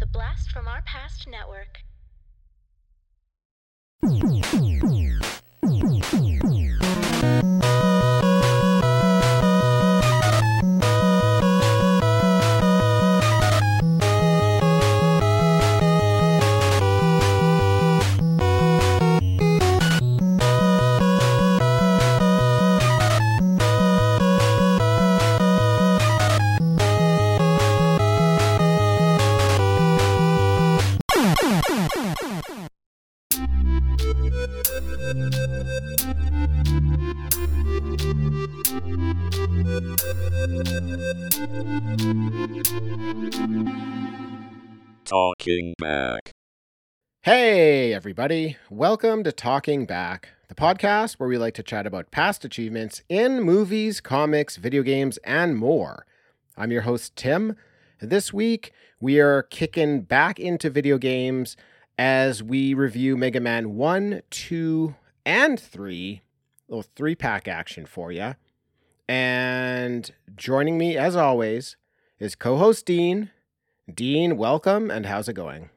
The Blast from Our Past Network. Back. Hey, everybody. Welcome to Talking Back, the podcast where we like to chat about past achievements in movies, comics, video games, and more. I'm your host, Tim. This week, we are kicking back into video games as we review Mega Man 1, 2, and 3. A little three pack action for you. And joining me, as always, is co host Dean. Dean, welcome, and how's it going?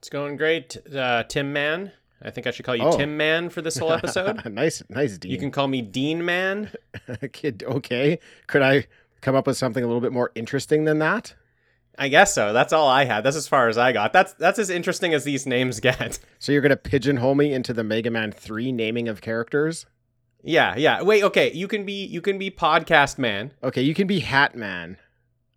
It's going great, uh, Tim Man. I think I should call you Oh. Tim Man for this whole episode. nice, nice, Dean. you can call me Dean Man. Kid, okay. Could I come up with something a little bit more interesting than that? I guess so. That's all I had. That's as far as I got. That's that's as interesting as these names get. So you're gonna pigeonhole me into the Mega Man Three naming of characters? yeah, yeah. Wait, okay. You can be you can be podcast man. Okay, you can be Hat Man.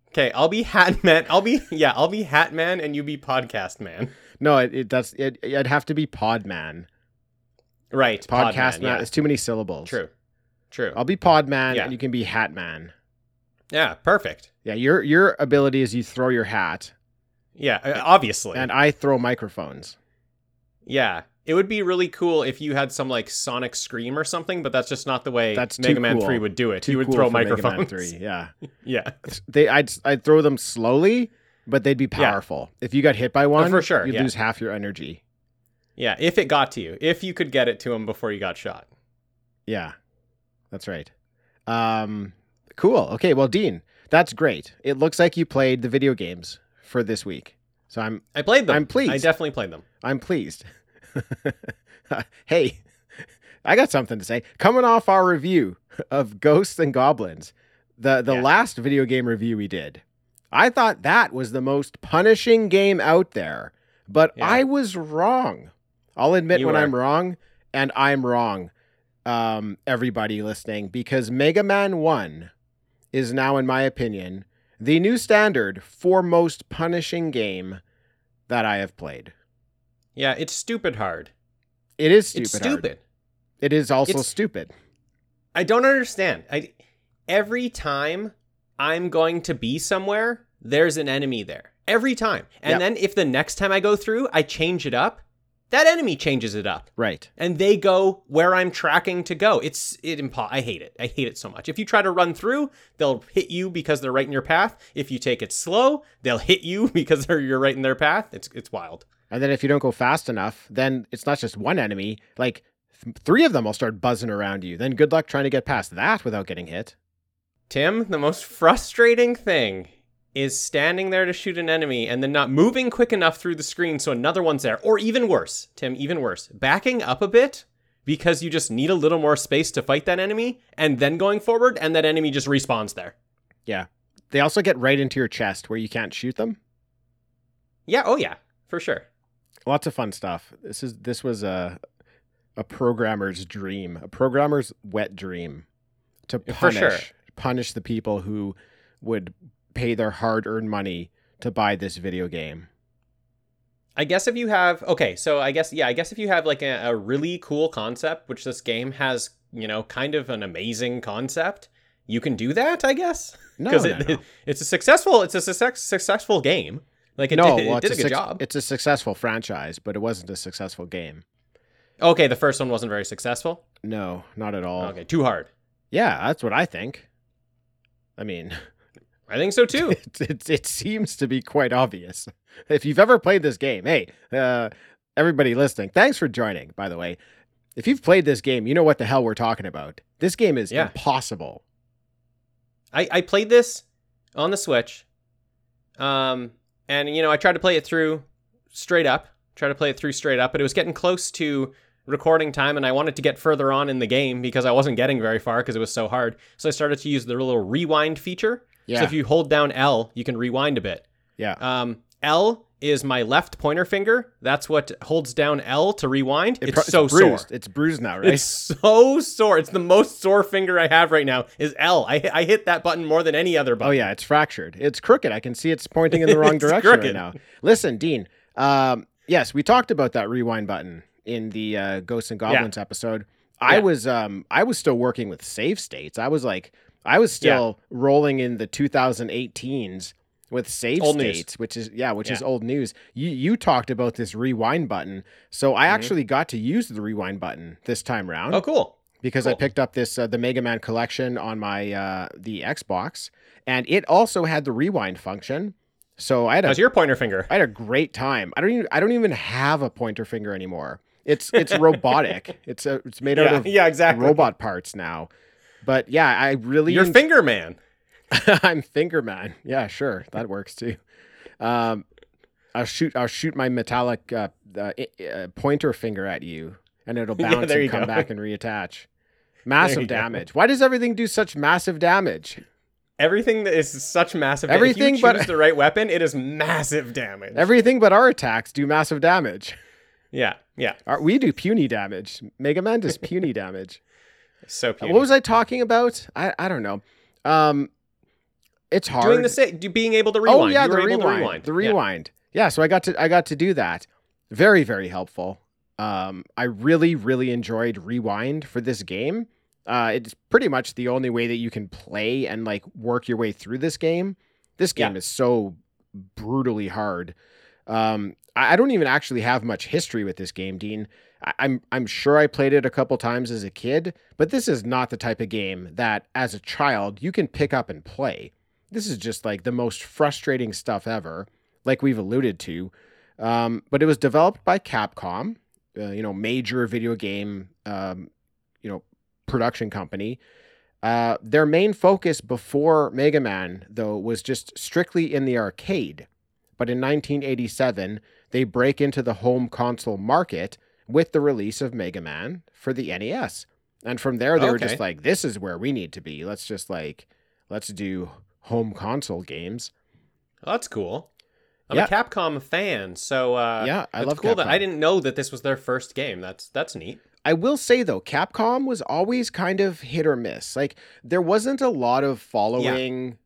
Okay, I'll be Hat Man. I'll be yeah, I'll be Hat Man, and you be podcast man. No, it, it that's it. It'd have to be Podman. Right, Podcast Podman, Man. Yeah. It's too many syllables. True, true. I'll be Podman, Yeah. and you can be Hatman. Yeah, perfect. Yeah, your your ability is you throw your hat, Yeah, obviously. and I throw microphones. Yeah. It would be really cool if you had some like sonic scream or something, but that's just not the way That's Mega Man cool. 3 would do it. Too you would cool throw for Mega Man microphones. Three. Yeah, Yeah. they I'd I'd throw them slowly, but they'd be Yeah. powerful. If you got hit by one, for sure, you'd yeah. lose half your energy. Yeah, if it got to you. If you could get it to him before you got shot. Yeah, that's right. Um, cool. Okay, well, Dean, that's great. It looks like you played the video games for this week, so I'm I played them. I'm pleased. I definitely played them. I'm pleased. hey, I got something to say. Coming off our review of Ghosts and Goblins, the the Yeah. last video game review we did, I thought that was the most punishing game out there, but Yeah. I was wrong. I'll admit You when were. I'm wrong, and I'm wrong. Um, everybody listening, because Mega Man One is now, in my opinion, the new standard for most punishing game that I have played. Yeah, it's stupid hard. It is stupid. it's hard. stupid. It is also It's- stupid. I don't understand. I every time I'm going to be somewhere, there's an enemy there. Every time. And Yep. then if the next time I go through, I change it up, that enemy changes it up. Right. and they go where I'm tracking to go. It's it impo- I hate it. I hate it so much. If you try to run through, they'll hit you because they're right in your path. If you take it slow, they'll hit you because they're you're right in their path. It's it's wild. And then if you don't go fast enough, then it's not just one enemy. Like th- three of them will start buzzing around you. Then good luck trying to get past that without getting hit. Tim, the most frustrating thing is standing there to shoot an enemy and then not moving quick enough through the screen so another one's there. Or even worse, Tim, even worse, backing up a bit because you just need a little more space to fight that enemy and then going forward and that enemy just respawns there. Yeah. They also get right into your chest where you can't shoot them. Yeah, oh yeah, for sure. Lots of fun stuff. This is this was a a programmer's dream, a programmer's wet dream to For punish sure. Punish the people who would pay their hard-earned money to buy this video game. I guess if you have okay, so I guess yeah, I guess if you have like a, a really cool concept, which this game has, you know, kind of an amazing concept, you can do that. I guess No, no, it, no. it's a successful it's a success, successful game. Like it no, did, it did a it's good suc- job. It's a successful franchise, but it wasn't a successful game. Okay, the first one wasn't very successful. No, not at all. Okay, too hard. Yeah, that's what I think. I mean, I think so too. it, it, it seems to be quite obvious. If you've ever played this game, hey, uh, everybody listening, thanks for joining, by the way. If you've played this game, you know what the hell we're talking about. This game is Yeah. impossible. I I played this on the Switch. Um and you know, I tried to play it through straight up, try to play it through straight up, but it was getting close to recording time and I wanted to get further on in the game because I wasn't getting very far because it was so hard. So I started to use the little rewind feature. Yeah. So if you hold down L, you can rewind a bit. Yeah. Um, L is my left pointer finger. That's what holds down L to rewind. It it's so bruised. sore. It's bruised now, right? It's so sore. It's the most sore finger I have right now. Is L. I I hit that button more than any other button. Oh yeah, it's fractured. It's crooked. I can see it's pointing in the wrong It's direction right now. Listen, Dean. Um, yes, we talked about that rewind button in the uh, Ghosts and Goblins episode. I Yeah. was um I was still working with save states. I was like I was still rolling in the 2018s with save Old news. states, which is yeah, which is old news. You you talked about this rewind button, so I Mhm. actually got to use the rewind button this time round Oh, cool. because I picked up this uh, the Mega Man collection on my uh, the Xbox, and it also had the rewind function. So I had a How's your pointer finger? I had a great time. I don't even I don't even have a pointer finger anymore. It's it's robotic. It's a, it's made out of yeah, exactly. robot parts now. But yeah, I really Your en- finger man. I'm finger man. Yeah, sure, that works too. Um, I'll shoot I'll shoot my metallic uh, uh, uh, pointer finger at you, and it'll Yeah, bounce there and come go. back and reattach. Massive you go. damage. Why does everything do such massive damage? Everything that is such massive. Everything if you but- choose the right weapon, it is massive damage. Everything but our attacks do massive damage. Yeah, yeah. Our, we do puny damage. Mega Man does puny damage. So puny. What was I talking about? I, I don't know. Um, it's hard. doing the same? Being able to rewind. Oh yeah, the rewind. to rewind. The Yeah. rewind. Yeah. so I got to I got to do that. Very very helpful. Um, I really really enjoyed rewind for this game. Uh, it's pretty much the only way that you can play and like work your way through this game. This game Yeah. is so brutally hard. Um, I, don't even actually have much history with this game, Dean. I'm I'm sure I played it a couple times as a kid, but this is not the type of game that as a child you can pick up and play. This is just like the most frustrating stuff ever, like we've alluded to. Um, but it was developed by Capcom, uh, you know, major video game, um, you know, production company. Uh, their main focus before Mega Man, though, was just strictly in the arcade. But in 1987, they break into the home console market with the release of Mega Man for the NES. And from there, they were just like, this is where we need to be. Let's just like, let's do home console games. That's cool. I'm Yeah. a Capcom fan, so uh, Yeah, I love cool that Capcom. I didn't know that this was their first game. That's that's neat. I will say though, Capcom was always kind of hit or miss. Like there wasn't a lot of following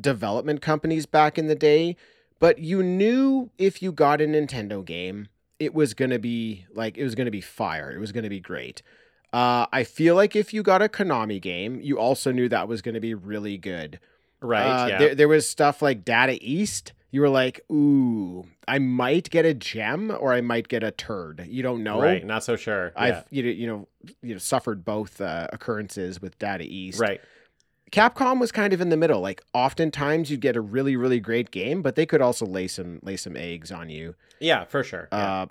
development companies back in the day, but you knew if you got a Nintendo game, it was going to be like it was going to be fire. It was going to be great. Uh, I feel like if you got a Konami game, you also knew that was going to be really good. Right. Uh, yeah. there, there was stuff like Data East. You were like, ooh, I might get a gem or I might get a turd. You don't know. Right. Not so sure. I've yeah. you know you know you know suffered both uh, occurrences with Data East. Right. Capcom was kind of in the middle. Like oftentimes you'd get a really really great game, but they could also lay some lay some eggs on you. Yeah, for sure. Yeah. Uh,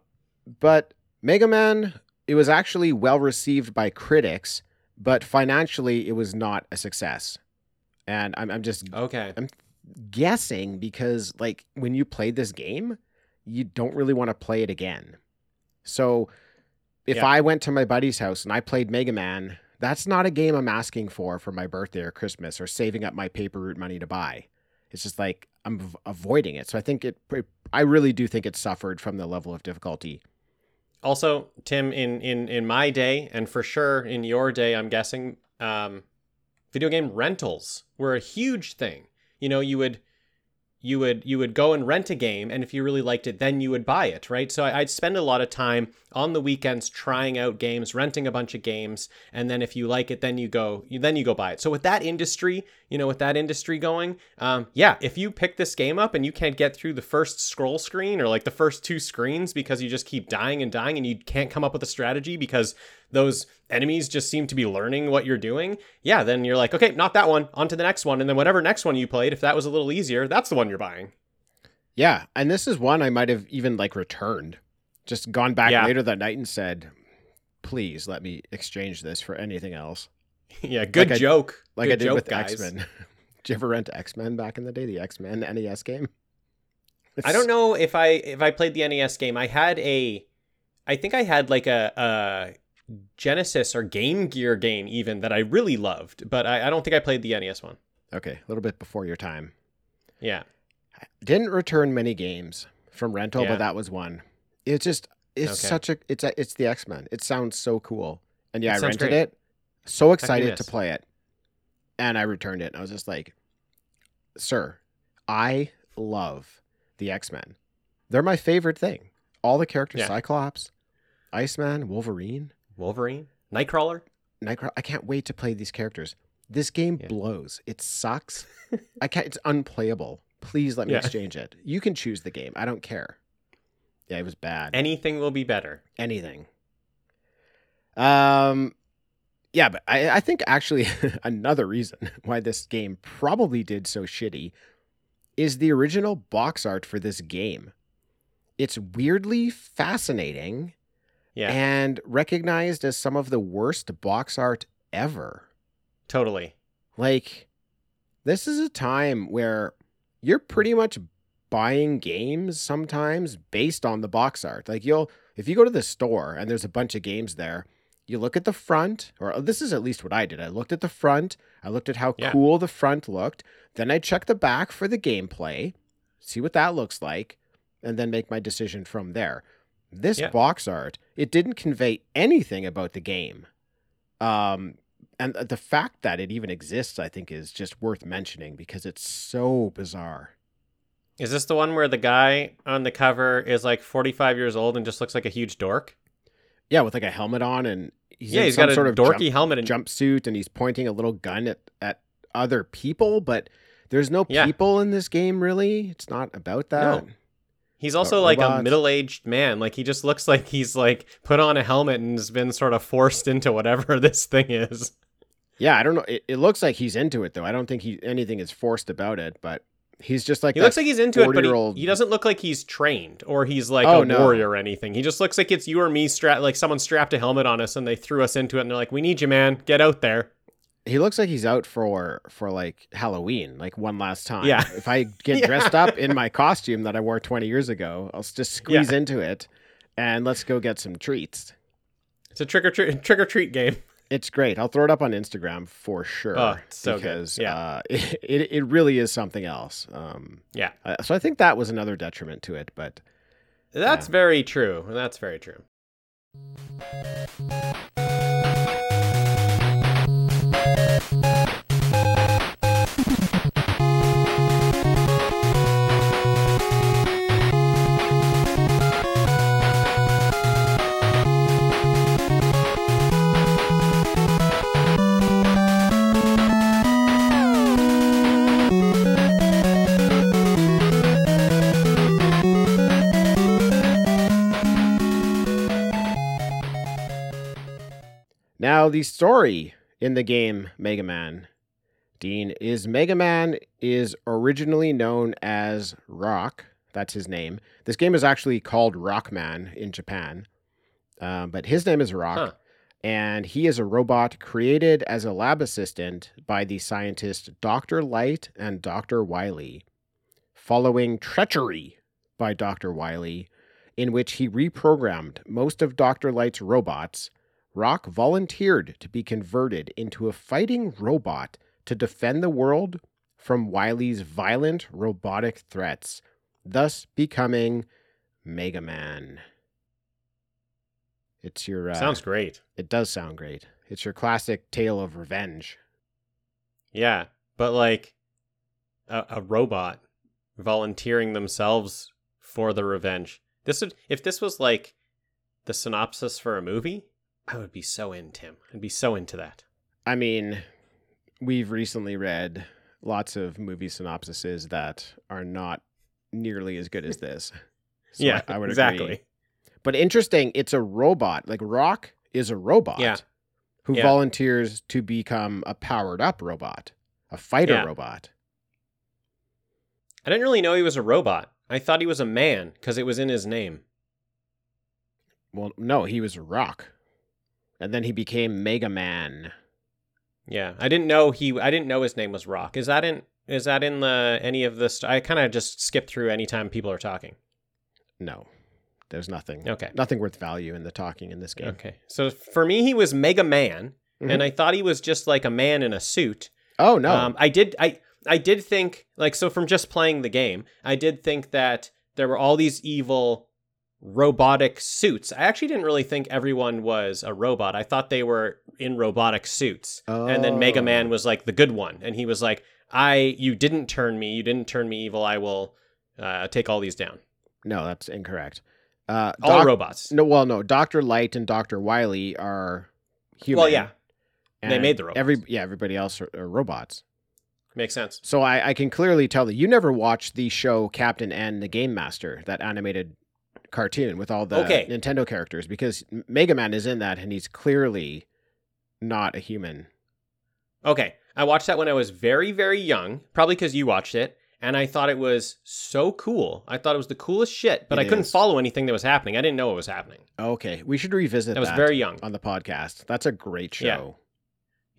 but Mega Man, it was actually well received by critics, but financially it was not a success. And I'm I'm just okay. I'm guessing because like when you played this game, you don't really want to play it again. So if Yeah. I went to my buddy's house and I played Mega Man, that's not a game I'm asking for for my birthday or Christmas or saving up my paper route money to buy. It's just like I'm av- avoiding it. So I think it, it I really do think it suffered from the level of difficulty. Also, Tim, in in in my day, and for sure in your day, I'm guessing, um, video game rentals were a huge thing. You know, you would you would you would go and rent a game, and if you really liked it, then you would buy it, right? So I'd spend a lot of time on the weekends trying out games, renting a bunch of games, and then if you like it, then you go you then you go buy it. So with that industry, you know, with that industry going, um, yeah, if you pick this game up and you can't get through the first scroll screen or like the first two screens because you just keep dying and dying and you can't come up with a strategy because those enemies just seem to be learning what you're doing, yeah, then you're like, okay, not that one, on to the next one. And then whatever next one you played, if that was a little easier, that's the one you're buying. Yeah, and this is one I might have even like returned. Just gone back Yeah. later that night and said, "Please let me exchange this for anything else." yeah, good Like I- joke. Like Good I did joke, with. X Men. did you ever rent X Men back in the day? The X Men NES game. I don't know if I if I played the NES game. I had a, I think I had like a, a Genesis or Game Gear game even that I really loved, but I, I don't think I played the NES one. Okay, a little bit before your time. Yeah, I Didn't return many games from rental, Yeah. but that was one. It's just it's Okay. such a it's a, it's the X Men. It sounds so cool, and yeah, It I rented great. it. So excited to play it, and I returned it. And I was just like, "Sir, I love the X Men. They're my favorite thing. All the characters: Yeah. Cyclops, Iceman, Wolverine, Wolverine, Nightcrawler. Nightcrawler. I can't wait to play these characters. This game Yeah. blows. It sucks. I can't. It's unplayable. Please let me Yeah. exchange it. You can choose the game. I don't care. Yeah, it was bad. Anything will be better. Anything. Um, yeah, but I, I think actually another reason why this game probably did so shitty is the original box art for this game. It's weirdly fascinating Yeah, and recognized as some of the worst box art ever. totally. Like, this is a time where you're pretty much buying games sometimes based on the box art. Like, you'll, if you go to the store and there's a bunch of games there, you look at the front, or this is at least what I did. I looked at the front, I looked at how Yeah. cool the front looked, then I checked the back for the gameplay, see what that looks like, and then make my decision from there. This Yeah. box art, it didn't convey anything about the game. Um, and the fact that it even exists, I think, is just worth mentioning because it's so bizarre. Is this the one where the guy on the cover is like 45 years old and just looks like a huge dork? Yeah, with like a helmet on and he's yeah, he's some got a sort of dorky jump, helmet and jumpsuit and he's pointing a little gun at, at other people, but there's no Yeah. people in this game really. It's not about that. No. He's also like a middle-aged man. Like he just looks like he's like put on a helmet and has been sort of forced into whatever this thing is. Yeah, I don't know. It, it looks like he's into it though. I don't think he anything is forced about it, but he's just like He looks like he's into it, but he, he doesn't look like he's trained or he's like Oh, a no. warrior or anything. He just looks like it's you or me strap like someone strapped a helmet on us and they threw us into it and they're like, "We need you, man. Get out there." He looks like he's out for for like Halloween, like one last time. Yeah. If I get Yeah. dressed up in my costume that I wore 20 years ago, I'll just squeeze into it and let's go get some treats. It's a trick or treat trick or treat game. It's great. I'll throw it up on Instagram for sure. Oh, so good. Yeah. uh, it, it it really is something else. Um, Yeah. uh, so I think that was another detriment to it, but That's Yeah. very true. That's very true. Now, the story in the game Mega Man, Dean, is Mega Man is originally known as Rock. That's his name. This game is actually called Rockman in Japan, uh, but his name is Rock. Huh. And he is a robot created as a lab assistant by the scientist Dr. Light and Dr. Wily, following treachery by Dr. Wily, in which he reprogrammed most of Dr. Light's robots Rock volunteered to be converted into a fighting robot to defend the world from Wily's violent robotic threats, thus becoming Mega Man. It's your uh, Sounds great. It does sound great. It's your classic tale of revenge. Yeah, but like a, a robot volunteering themselves for the revenge. This would if this was like the synopsis for a movie, I would be so in Tim. I'd be so into that. I mean, we've recently read lots of movie synopsises that are not nearly as good as this. So yeah, I, I would exactly. agree. But interesting, it's a robot. Like Rock is a robot Yeah. who Yeah. volunteers to become a powered up robot, a fighter Yeah. robot. I didn't really know he was a robot. I thought he was a man because it was in his name. Well, no, he was Rock. And then he became Mega Man. Yeah, I didn't know he. I didn't know his name was Rock. Is that in is that in the any of this? I kind of just skip through anytime people are talking. No, there's nothing. Okay. Nothing worth value in the talking in this game. Okay. So for me, he was Mega Man, Mhm. and I thought he was just like a man in a suit. Oh no. Um, I did. I I did think like so from just playing the game. I did think that there were all these evil robotic suits. I actually didn't really think everyone was a robot. I thought they were in robotic suits. And then Mega Oh. Man was like the good one, and he was like, "I, you didn't turn me. You didn't turn me evil. I will uh, take all these down. no, that's incorrect. Uh, All Doc- robots. No, well, no. Doctor Light and Doctor Wily are human. Well, yeah, they made the robots. Every yeah, everybody else are, are robots. makes sense. So I, I can clearly tell that you never watched the show Captain N, the Game Master, that animated cartoon with all the Okay. Nintendo characters, because Mega Man is in that, and he's clearly not a human. Okay, I watched that when I was very, very young, probably because you watched it, and I thought it was so cool. I thought it was the coolest shit, but It I couldn't follow anything that was happening. I didn't know what was happening. Okay, we should revisit I was very young. on the podcast. That's a great show. Yeah.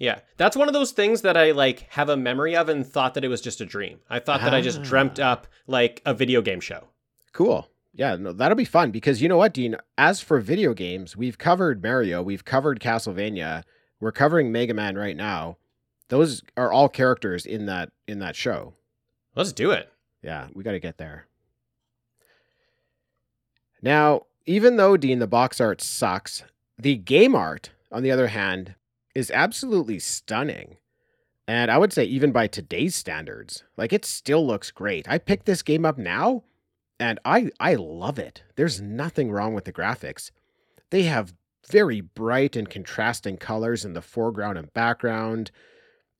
Yeah, that's one of those things that I like have a memory of and thought that it was just a dream. I thought that I just Ah. dreamt up like a video game show. Cool. Yeah, no, that'll be fun because you know what, Dean? As for video games, we've covered Mario, we've covered Castlevania, we're covering Mega Man right now. Those are all characters in that in that show. Let's do it. Yeah, we got to get there. Now, even though Dean the box art sucks, the game art, on the other hand, is absolutely stunning. And I would say even by today's standards, like it still looks great. I picked this game up now and I I love it. There's nothing wrong with the graphics. They have very bright and contrasting colors in the foreground and background.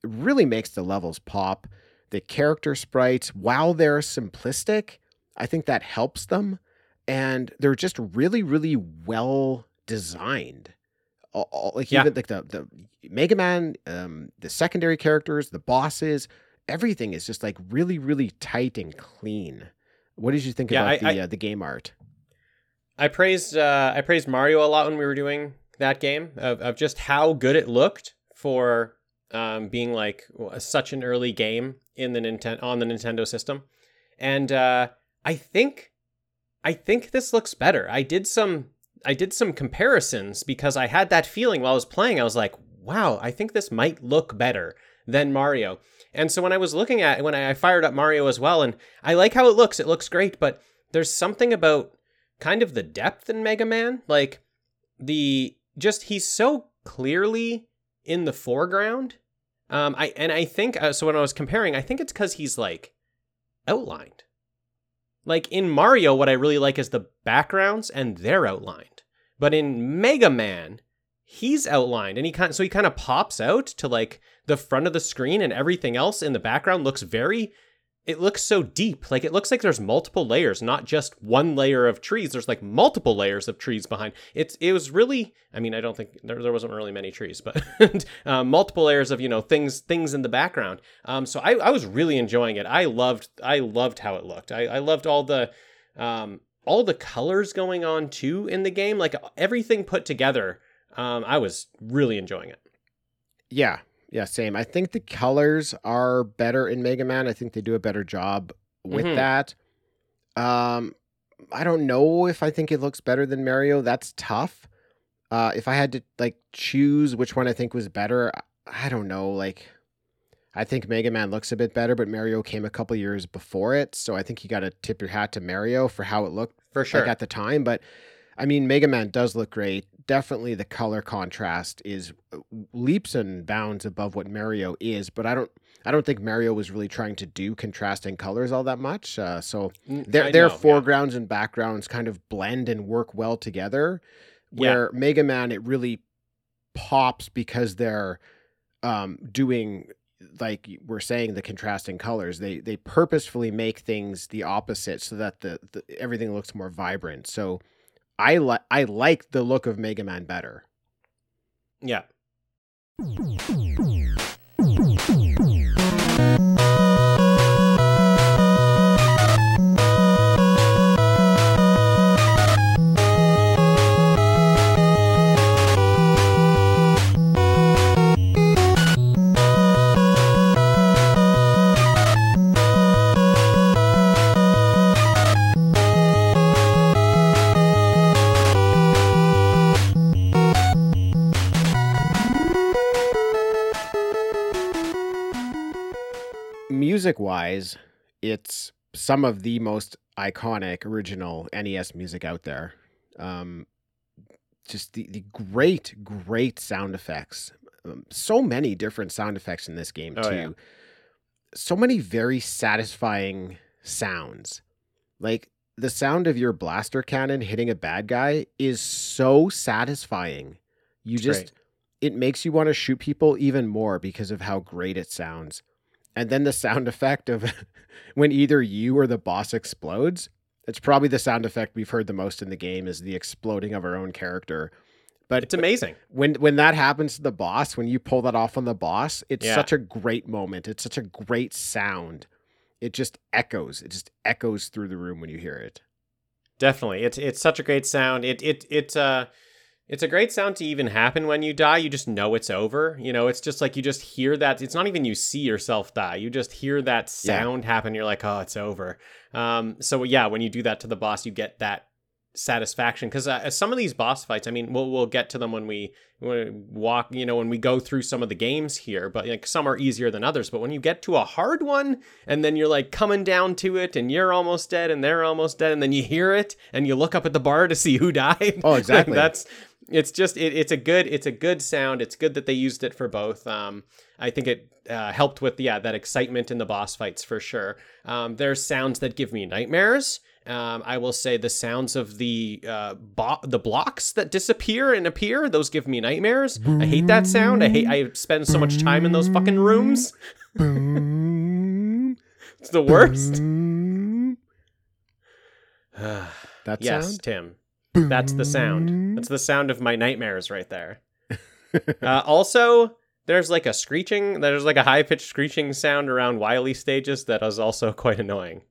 It really makes the levels pop the character sprites, while they're simplistic, I think that helps them. And they're just really, really well designed. All- all- like Yeah. even like the the Mega Man, um, the secondary characters, the bosses, everything is just like really, really tight and clean. What did you think Yeah, about I- the I- uh, the game art? I praised uh, I praised Mario a lot when we were doing that game of, of just how good it looked for um, being like such an early game in the Nintendo on the Nintendo system, and uh, I think I think this looks better. I did some I did some comparisons because I had that feeling while I was playing. I was like, wow, I think this might look better than Mario. And so when I was looking at when I fired up Mario as well, and I like how it looks. It looks great, but there's something about kind of the depth in Mega Man, like the just he's so clearly in the foreground. Um, I and I think uh, so. When I was comparing, I think it's because he's like outlined. Like in Mario, what I really like is the backgrounds and they're outlined. But in Mega Man, he's outlined and he kind so he kind of pops out to like the front of the screen and everything else in the background looks very it looks so deep. Like it looks like there's multiple layers, not just one layer of trees. There's like multiple layers of trees behind. It's it was really. I mean, I don't think there, there wasn't really many trees, but uh, multiple layers of you know things things in the background. Um, so I, I was really enjoying it. I loved I loved how it looked. I, I loved all the um all the colors going on too in the game. Like everything put together. Um, I was really enjoying it. Yeah, yeah, same. I think the colors are better in Mega Man. I think they do a better job with Mhm. that. Um, I don't know if I think it looks better than Mario. That's tough. Uh, if I had to like choose which one I think was better, I- I don't know. Like, I think Mega Man looks a bit better, but Mario came a couple years before it, so I think you got to tip your hat to Mario for how it looked For sure. like at the time. But I mean, Mega Man does look great. Definitely, the color contrast is uh, leaps and bounds above what Mario is. But I don't, I don't think Mario was really trying to do contrasting colors all that much. Uh, so their I their know, yeah. foregrounds and backgrounds kind of blend and work well together. Yeah. Where Mega Man, it really pops because they're um, doing like we're saying the contrasting colors. They they purposefully make things the opposite so that the, the everything looks more vibrant. So I like I like the look of Mega Man better. Yeah. Music wise, it's some of the most iconic original NES music out there. Um, just the, the great, great sound effects. Um, so many different sound effects in this game, Oh, too. yeah. So many very satisfying sounds. Like the sound of your blaster cannon hitting a bad guy is so satisfying. You just, great. it makes you want to shoot people even more because of how great it sounds. And then the sound effect of when either you or the boss explodes. It's probably the sound effect we've heard the most in the game is the exploding of our own character. But It's amazing. when when that happens to the boss, when you pull that off on the boss, it's Yeah. such a great moment. It's such a great sound. It just echoes. It just echoes through the room when you hear it. Definitely. It's it's such a great sound. It it it uh it's a great sound to even happen when you die. You just know it's over. You know, it's just like you just hear that. It's not even you see yourself die. You just hear that Yeah. sound happen. You're like, oh, it's over. Um, so yeah, when you do that to the boss, you get that satisfaction because uh, some of these boss fights i mean we'll, we'll get to them when we, when we walk you know when we go through some of the games here but like some are easier than others but when you get to a hard one and then you're like coming down to it and you're almost dead and they're almost dead and then you hear it and you look up at the bar to see who died. Oh, exactly. that's it's just it, it's a good it's a good sound. It's good that they used it for both. Um i think it uh, helped with yeah that excitement in the boss fights for sure. Um there's sounds that give me nightmares um, I will say the sounds of the uh, bo- the blocks that disappear and appear; those give me nightmares. I hate that sound. I hate. I spend so much time in those fucking rooms. Boom, It's the worst. That yes, sound. Tim. That's the sound. That's the sound of my nightmares right there. uh, also, there's like a screeching. There's like a high pitched screeching sound around Wily stages that is also quite annoying.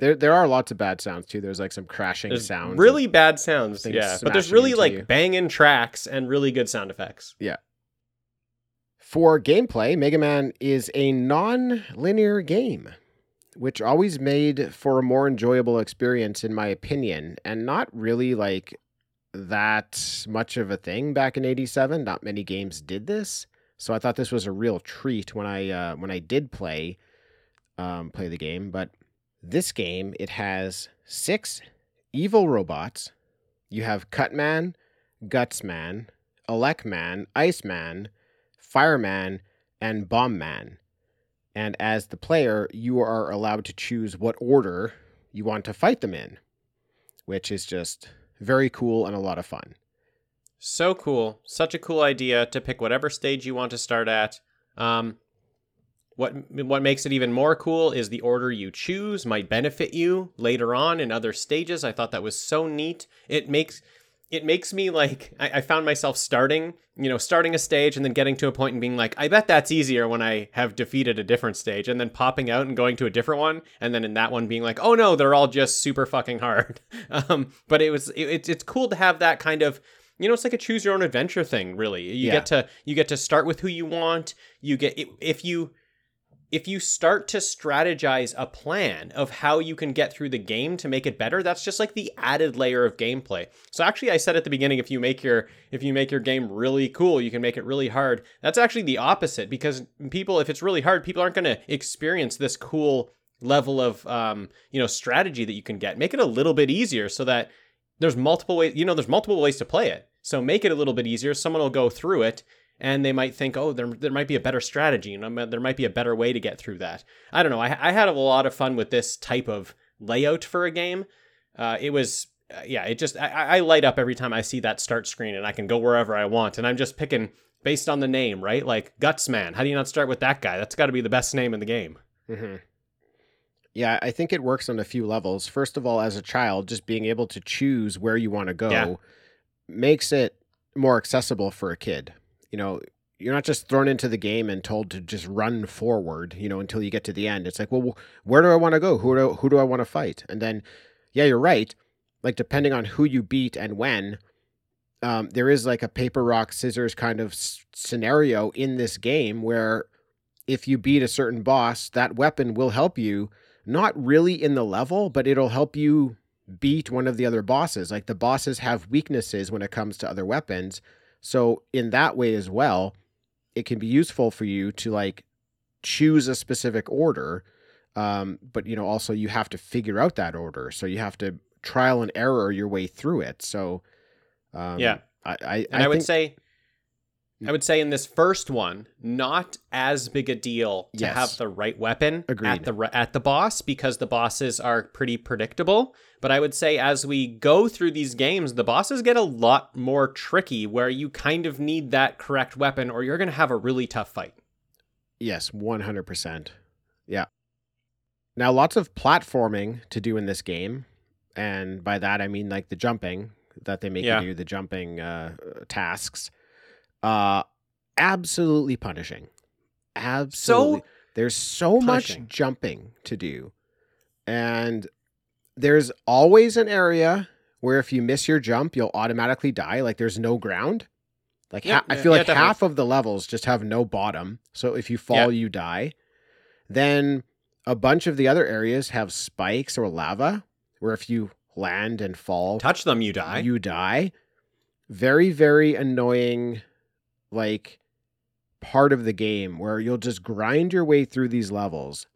There, there are lots of bad sounds too. There's like some crashing There's sounds. really bad sounds, yeah. But there's really like you. banging tracks and really good sound effects. Yeah. For gameplay, Mega Man is a non linear game, which always made for a more enjoyable experience, in my opinion, and not really like that much of a thing back in 87. Not many games did this. So I thought this was a real treat when I uh, when I did play um, play the game. But this game, it has six evil robots. You have Cutman, Gutsman, Elecman, Iceman, Fireman, and Bombman. And as the player, you are allowed to choose what order you want to fight them in, which is just very cool and a lot of fun. So cool. Such a cool idea to pick whatever stage you want to start at. Um, what what makes it even more cool is the order you choose might benefit you later on in other stages. I thought that was so neat. It makes it makes me like I, I found myself starting, you know, starting a stage and then getting to a point and being like, I bet that's easier when I have defeated a different stage, and then popping out and going to a different one, and then in that one being like, oh no, they're all just super fucking hard. Um, but it was it, it's it's cool to have that kind of you know it's like a choose your own adventure thing really you Yeah. get to you get to start with who you want you get if you if you start to strategize a plan of how you can get through the game to make it better that's just like the added layer of gameplay. So actually i said at the beginning if you make your if you make your game really cool you can make it really hard. That's actually the opposite because people if it's really hard people aren't going to experience this cool level of um, you know strategy that you can get. Make it a little bit easier so that there's multiple ways you know there's multiple ways to play it. So make it a little bit easier. Someone will go through it and they might think oh there, there might be a better strategy you know there might be a better way to get through that. I don't know i, I had a lot of fun with this type of layout for a game. Uh, it was uh, yeah it just I, I light up every time i see that start screen and i can go wherever i want and i'm just picking based on the name right? Like gutsman. How do you not start with that guy? That's got to be the best name in the game. Hmm Yeah, I think it works on a few levels. First of all, as a child, just being able to choose where you want to go Yeah. makes it more accessible for a kid. You know, you're not just thrown into the game and told to just run forward, you know, until you get to the end. It's like, well, where do I want to go? Who do who do I want to fight? And then, yeah, you're right. Like depending on who you beat and when, um, there is like a paper rock scissors kind of s- scenario in this game where if you beat a certain boss, that weapon will help you not really in the level, but it'll help you beat one of the other bosses. Like the bosses have weaknesses when it comes to other weapons. So in that way as well, it can be useful for you to like choose a specific order, um, but you know also you have to figure out that order. So you have to trial and error your way through it. So um, Yeah. I I, And I, would say, I would say in this first one, not as big a deal to Yes. have the right weapon Agreed. at the at the boss because the bosses are pretty predictable. But I would say as we go through these games, the bosses get a lot more tricky, where you kind of need that correct weapon, or you're going to have a really tough fight. Yes, 100%. Yeah. Now, lots of platforming to do in this game. And by that, I mean like the jumping that they make Yeah. you do, the jumping uh, tasks. Uh, absolutely punishing. Absolutely. So There's so punishing. much jumping to do. And there's always an area where if you miss your jump, you'll automatically die. Like there's no ground. Like Yeah, ha- I feel yeah, like definitely. half of the levels just have no bottom. So if you fall, you die. Then a bunch of the other areas have spikes or lava where if you land and fall, Touch them, you die. you die. Very, very annoying, like part of the game where you'll just grind your way through these levels.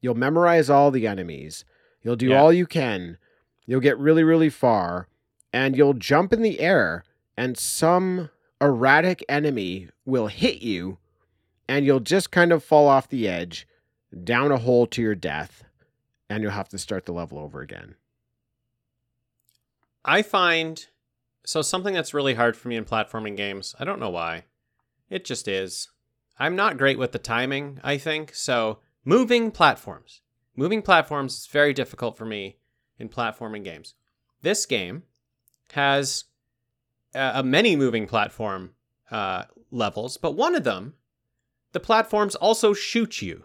You'll memorize all the enemies. You'll do Yeah. all you can. You'll get really, really far, and you'll jump in the air, and some erratic enemy will hit you, and you'll just kind of fall off the edge down a hole to your death, and you'll have to start the level over again. I find so something that's really hard for me in platforming games. I don't know why. It just is. I'm not great with the timing, I think. So, moving platforms. Moving platforms is very difficult for me in platforming games. This game has uh, a many moving platform uh, levels, but one of them, the platforms also shoot you.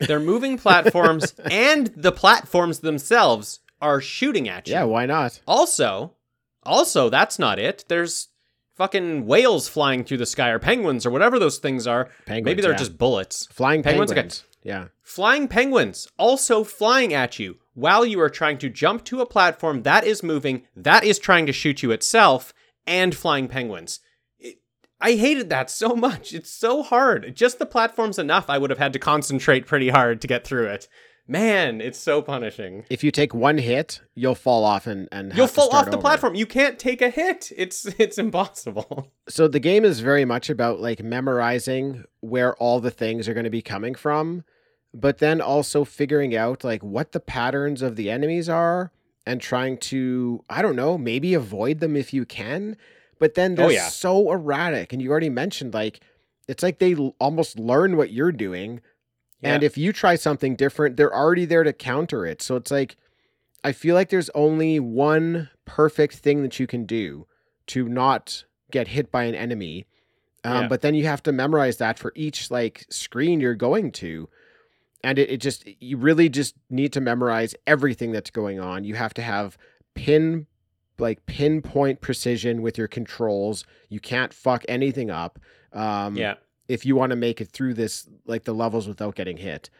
They're moving platforms, and the platforms themselves are shooting at you. Yeah, why not? Also, also that's not it. There's fucking whales flying through the sky or penguins or whatever those things are. Penguins, Maybe they're yeah. just bullets. Flying Penguins, penguins. okay. Yeah. Flying penguins also flying at you while you are trying to jump to a platform that is moving, that is trying to shoot you itself, and flying penguins. It, I hated that so much. It's so hard. Just the platform's enough. I would have had to concentrate pretty hard to get through it. Man, it's so punishing. If you take one hit, you'll fall off and and You'll fall off the over. platform. You can't take a hit. It's it's impossible. So the game is very much about like memorizing where all the things are going to be coming from, but then also figuring out like what the patterns of the enemies are and trying to I don't know, maybe avoid them if you can. But then they're Oh, yeah. so erratic and you already mentioned like it's like they l- almost learn what you're doing And if you try something different, they're already there to counter it. So it's like, I feel like there's only one perfect thing that you can do to not get hit by an enemy. Um, Yeah. But then you have to memorize that for each like screen you're going to. And it, it just, you really just need to memorize everything that's going on. You have to have pin, like pinpoint precision with your controls. You can't fuck anything up. Um, yeah. if you want to make it through this like the levels without getting hit.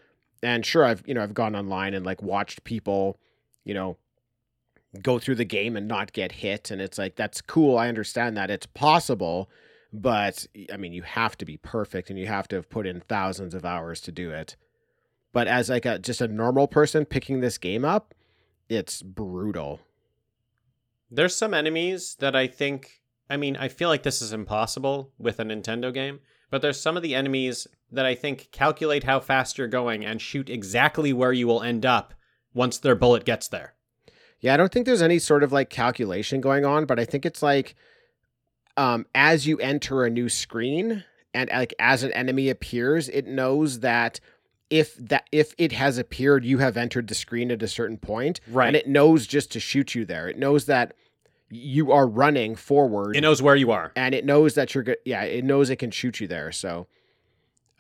And sure I've you know I've gone online and like watched people, you know, go through the game and not get hit and it's like that's cool. I understand that it's possible, but I mean you have to be perfect and you have to have put in thousands of hours to do it. But as like a just a normal person picking this game up, it's brutal. There's some enemies that I think. I mean, I feel like this is impossible with a Nintendo game, but there's some of the enemies that I think calculate how fast you're going and shoot exactly where you will end up once their bullet gets there. Yeah, I don't think there's any sort of like calculation going on, but I think it's like um as you enter a new screen and like as an enemy appears, it knows that if that if it has appeared, you have entered the screen at a certain point, Right. and it knows just to shoot you there. It knows that you are running forward It knows where you are. and it knows that you're good. Yeah, it knows it can shoot you there. So,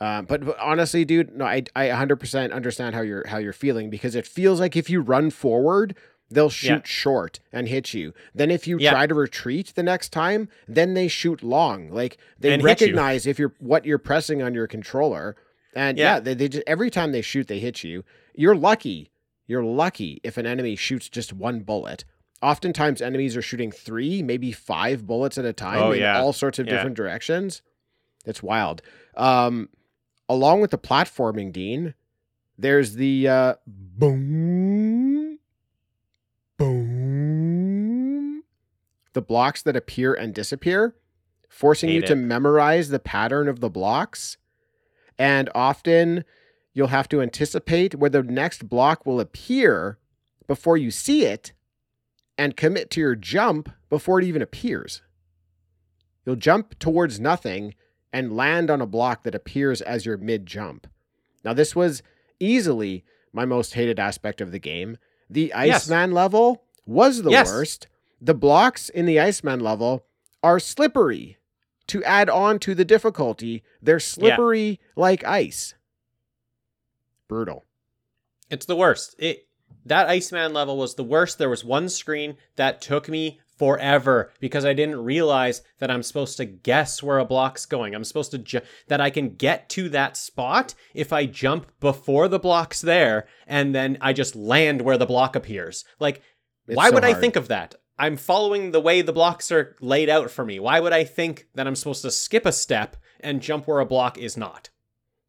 um, but, but honestly, dude, no, I I 100% understand how you're how you're feeling because it feels like if you run forward, they'll shoot Yeah. short and hit you. Then if you Yeah. try to retreat the next time, then they shoot long. Like they And hit you. recognize if you're what you're pressing on your controller, and yeah, Yeah. they they just every time they shoot, they hit you. You're lucky. You're lucky if an enemy shoots just one bullet. Oftentimes, enemies are shooting three, maybe five bullets at a time Oh, in yeah. all sorts of Yeah. different directions. It's wild. Um, along with the platforming, Dean, there's the uh, boom, boom, the blocks that appear and disappear, forcing you Hate to memorize the pattern of the blocks. And often you'll have to anticipate where the next block will appear before you see it and commit to your jump before it even appears. You'll jump towards nothing and land on a block that appears as your mid jump. Now, this was easily my most hated aspect of the game. The Yes. Iceman level was the Yes. worst. The blocks in the Iceman level are slippery. To add on to the difficulty, they're slippery like ice. Brutal. It's the worst. It that Iceman level was the worst. There was one screen that took me forever because I didn't realize that I'm supposed to guess where a block's going. I'm supposed to ju- that I can get to that spot if I jump before the block's there and then I just land where the block appears. Like It's why so would I think of that? I'm following the way the blocks are laid out for me. Why would I think that I'm supposed to skip a step and jump where a block is not?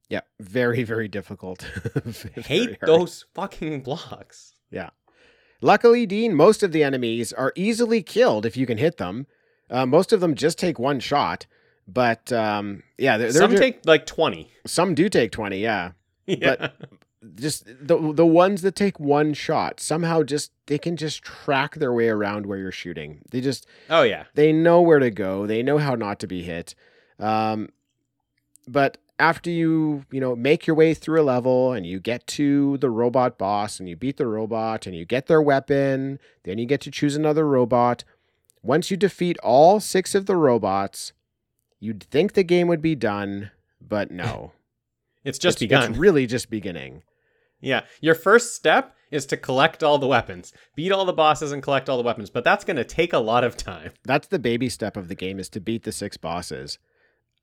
Yeah, very, very difficult. Very Hate hard. those fucking blocks. Yeah. Luckily, Dean, most of the enemies are easily killed if you can hit them. Uh, most of them just take one shot, but um, yeah, they're, they're Some ju- take like 20. some do take twenty. Yeah, Yeah. Just the the ones that take one shot somehow just they can just track their way around where you're shooting. They just oh yeah. they know where to go. They know how not to be hit. Um, but after you, you know, make your way through a level and you get to the robot boss and you beat the robot and you get their weapon, then you get to choose another robot. Once you defeat all six of the robots, you'd think the game would be done, but no. It's just It's- begun. It's really just beginning. Yeah. Your first step is to collect all the weapons. Beat all the bosses and collect all the weapons, but that's going to take a lot of time. That's the baby step of the game is to beat the six bosses.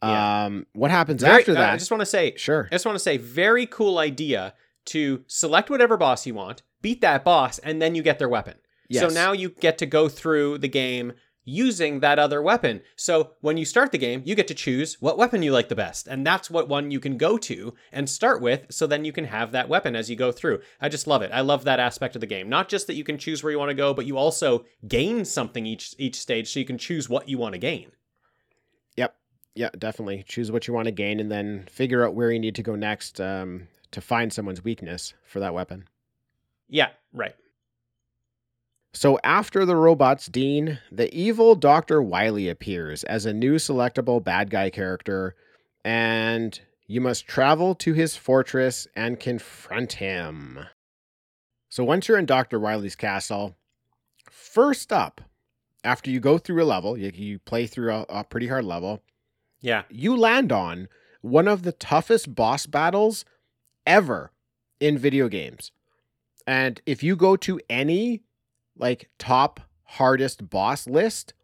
Yeah. Um, what happens Very- after uh, that? I just want to say sure. I just want to say very cool idea to select whatever boss you want, beat that boss and then you get their weapon. So now you get to go through the game using that other weapon. So when you start the game, you get to choose what weapon you like the best. And that's what one you can go to and start with. So then you can have that weapon as you go through. I just love it. I love that aspect of the game. Not just that you can choose where you want to go, but you also gain something each each stage so you can choose what you want to gain. Yep. Yeah, definitely. Choose what you want to gain and then figure out where you need to go next um, to find someone's weakness for that weapon. Yeah, right. So after the robots, Dean, the evil Dr. Wily appears as a new selectable bad guy character, and you must travel to his fortress and confront him. So once you're in Dr. Wily's castle, first up, after you go through a level, you, you play through a, a pretty hard level, Yeah. you land on one of the toughest boss battles ever in video games. And if you go to any like top hardest boss list,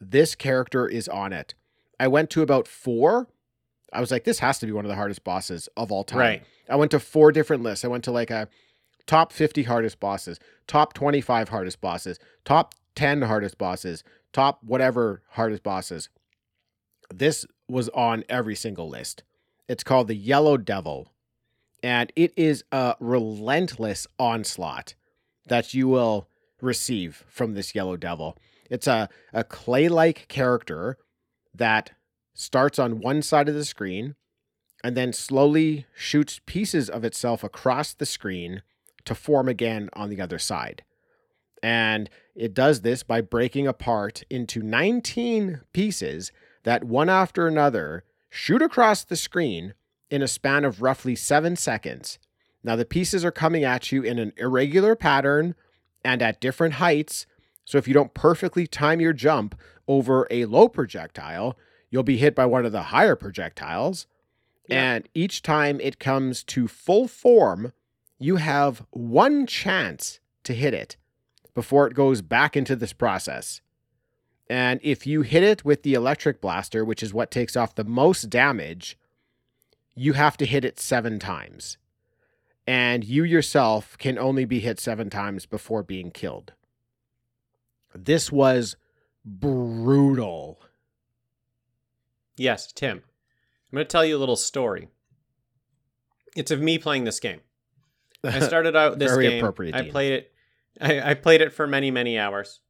this character is on it. I went to about 4. I was like this has to be one of the hardest bosses of all time. Right. I went to four different lists. I went to like a top 50 hardest bosses, top 25 hardest bosses, top 10 hardest bosses, top whatever hardest bosses. This was on every single list. It's called the Yellow Devil, and it is a relentless onslaught that you will receive from this Yellow Devil. It's a, a clay like character that starts on one side of the screen and then slowly shoots pieces of itself across the screen to form again on the other side. And it does this by breaking apart into 19 pieces that one after another shoot across the screen in a span of roughly seven seconds. Now, the pieces are coming at you in an irregular pattern and at different heights. So, if you don't perfectly time your jump over a low projectile, you'll be hit by one of the higher projectiles. Yeah. And each time it comes to full form, you have one chance to hit it before it goes back into this process. And if you hit it with the electric blaster, which is what takes off the most damage, you have to hit it seven times. And you yourself can only be hit seven times before being killed. This was brutal. Yes, Tim. I'm going to tell you a little story. It's of me playing this game. I started out this Very game. appropriate, I played it. I, I played it for many many hours,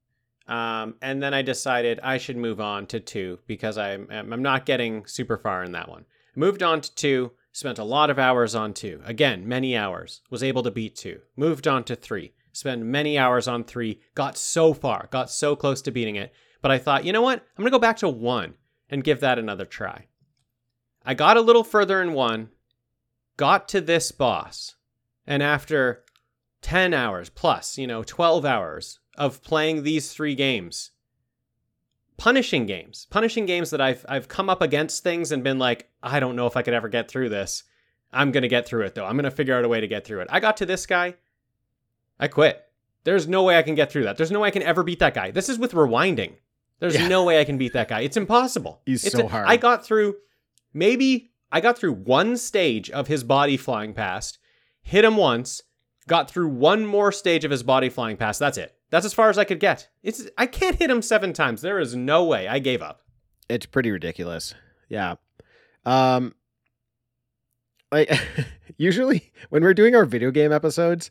um, and then I decided I should move on to two because I'm I'm not getting super far in that one. Moved on to two. Spent a lot of hours on two. Again, many hours. Was able to beat two. Moved on to three. Spent many hours on three. Got so far. Got so close to beating it. But I thought, you know what? I'm gonna go back to one and give that another try. I got a little further in one. Got to this boss. And after 10 hours plus, you know, 12 hours of playing these three games, punishing games, punishing games that I've I've come up against things and been like, I don't know if I could ever get through this. I'm going to get through it though. I'm going to figure out a way to get through it. I got to this guy. I quit. There's no way I can get through that. There's no way I can ever beat that guy. This is with rewinding. There's Yeah. no way I can beat that guy. It's impossible. He's It's so a- hard. I got through maybe I got through one stage of his body flying past, hit him once, got through one more stage of his body flying past. That's it. That's as far as I could get. It's I can't hit him seven times. There is no way. I gave up. It's pretty ridiculous. Yeah. Um like usually when we're doing our video game episodes,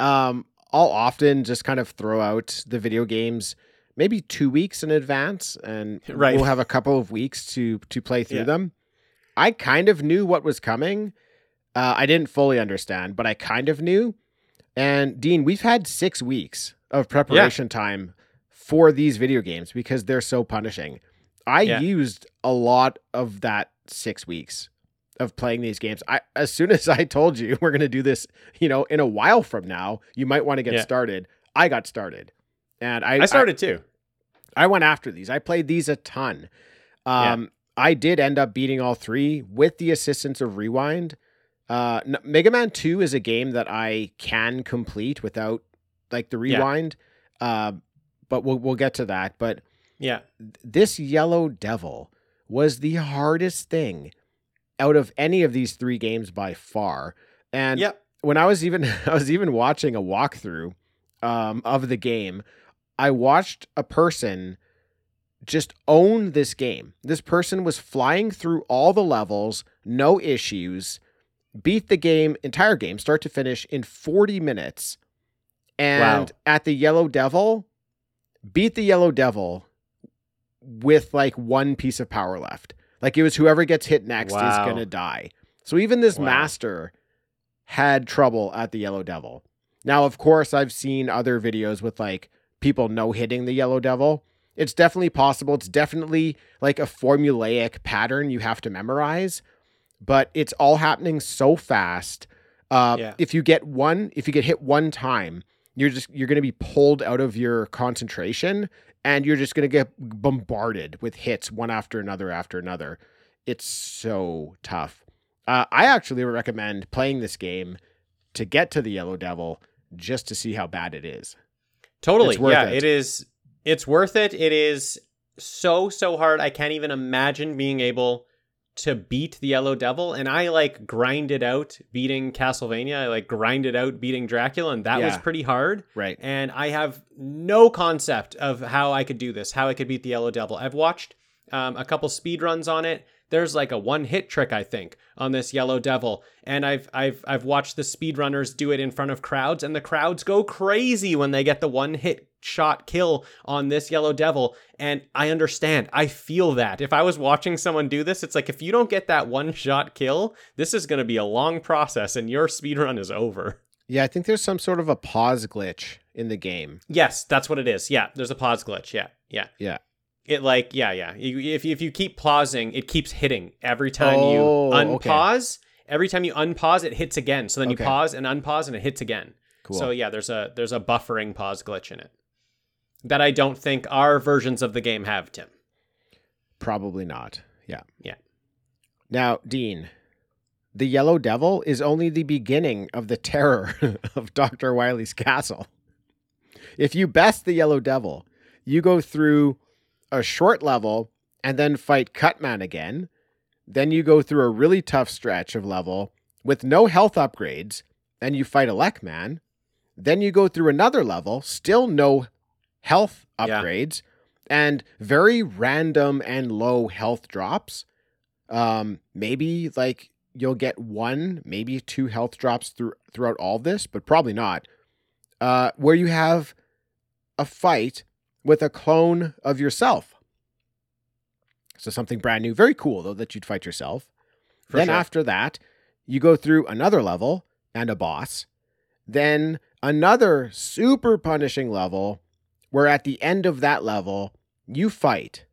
um I'll often just kind of throw out the video games maybe 2 weeks in advance and Right. we'll have a couple of weeks to to play through Yeah. them. I kind of knew what was coming. Uh, I didn't fully understand, but I kind of knew. And Dean, we've had 6 weeks of preparation time for these video games because they're so punishing. I Yeah. used a lot of that six weeks of playing these games. I as soon as I told you we're gonna do this, you know, in a while from now, you might want to get Yeah. started. I got started, and I I started too. I, I went after these. I played these a ton. Um, I did end up beating all three with the assistance of Rewind. Uh, Mega Man Two is a game that I can complete without like the Yeah. rewind. Uh, but we'll we'll get to that. But Yeah. this yellow devil was the hardest thing out of any of these three games by far. And Yep. when I was even I was even watching a walkthrough um, of the game, I watched a person just own this game. This person was flying through all the levels, no issues, beat the game, entire game, start to finish in 40 minutes. And Wow. at the Yellow Devil, beat the Yellow Devil with like one piece of power left. Like it was whoever gets hit next is going to die. So even this Wow. master had trouble at the Yellow Devil. Now, of course, I've seen other videos with like people no hitting the Yellow Devil. It's definitely possible. It's definitely like a formulaic pattern you have to memorize, but it's all happening so fast. Uh, Yeah. If you get one, if you get hit one time, you're just you're going to be pulled out of your concentration, and you're just going to get bombarded with hits one after another after another. It's so tough. Uh, I actually recommend playing this game to get to the Yellow Devil just to see how bad it is. Totally. It's worth yeah, it. it is. It's worth it. It is so so hard. I can't even imagine being able to beat the Yellow Devil. And I like grinded out beating Castlevania. I like grinded out beating Dracula, and that was pretty hard. Right. And I have no concept of how I could do this, how I could beat the Yellow Devil. I've watched um, a couple speed runs on it. There's like a one hit trick, I think, on this Yellow Devil, and I've I've I've watched the speedrunners do it in front of crowds, and the crowds go crazy when they get the one hit shot kill on this Yellow Devil. And I understand, I feel that. If I was watching someone do this, it's like if you don't get that one shot kill, this is going to be a long process, and your speed run is over. Yeah, I think there's some sort of a pause glitch in the game. Yes, that's what it is. Yeah, there's a pause glitch. Yeah, yeah. Yeah. It like yeah yeah. If you, if you keep pausing, it keeps hitting every time Oh, you okay. unpause. Every time you unpause, it hits again. So then Okay. you pause and unpause, and it hits again. Cool. So yeah, there's a there's a buffering pause glitch in it that I don't think our versions of the game have. Tim. Probably not. Yeah. Yeah. Now, Dean, the Yellow Devil is only the beginning of the terror of Dr. Wily's castle. If you best the Yellow Devil, you go through a short level and then fight Cutman again. Then you go through a really tough stretch of level with no health upgrades, and you fight Elecman. Then you go through another level, still no health Yeah. upgrades, and very random and low health drops. Um, maybe like you'll get one, maybe two health drops through throughout all this, but probably not. Uh, where you have a fight with a clone of yourself. So something brand new, very cool though that you'd fight yourself. For then sure. after that, you go through another level and a boss. Then another super punishing level where at the end of that level, you fight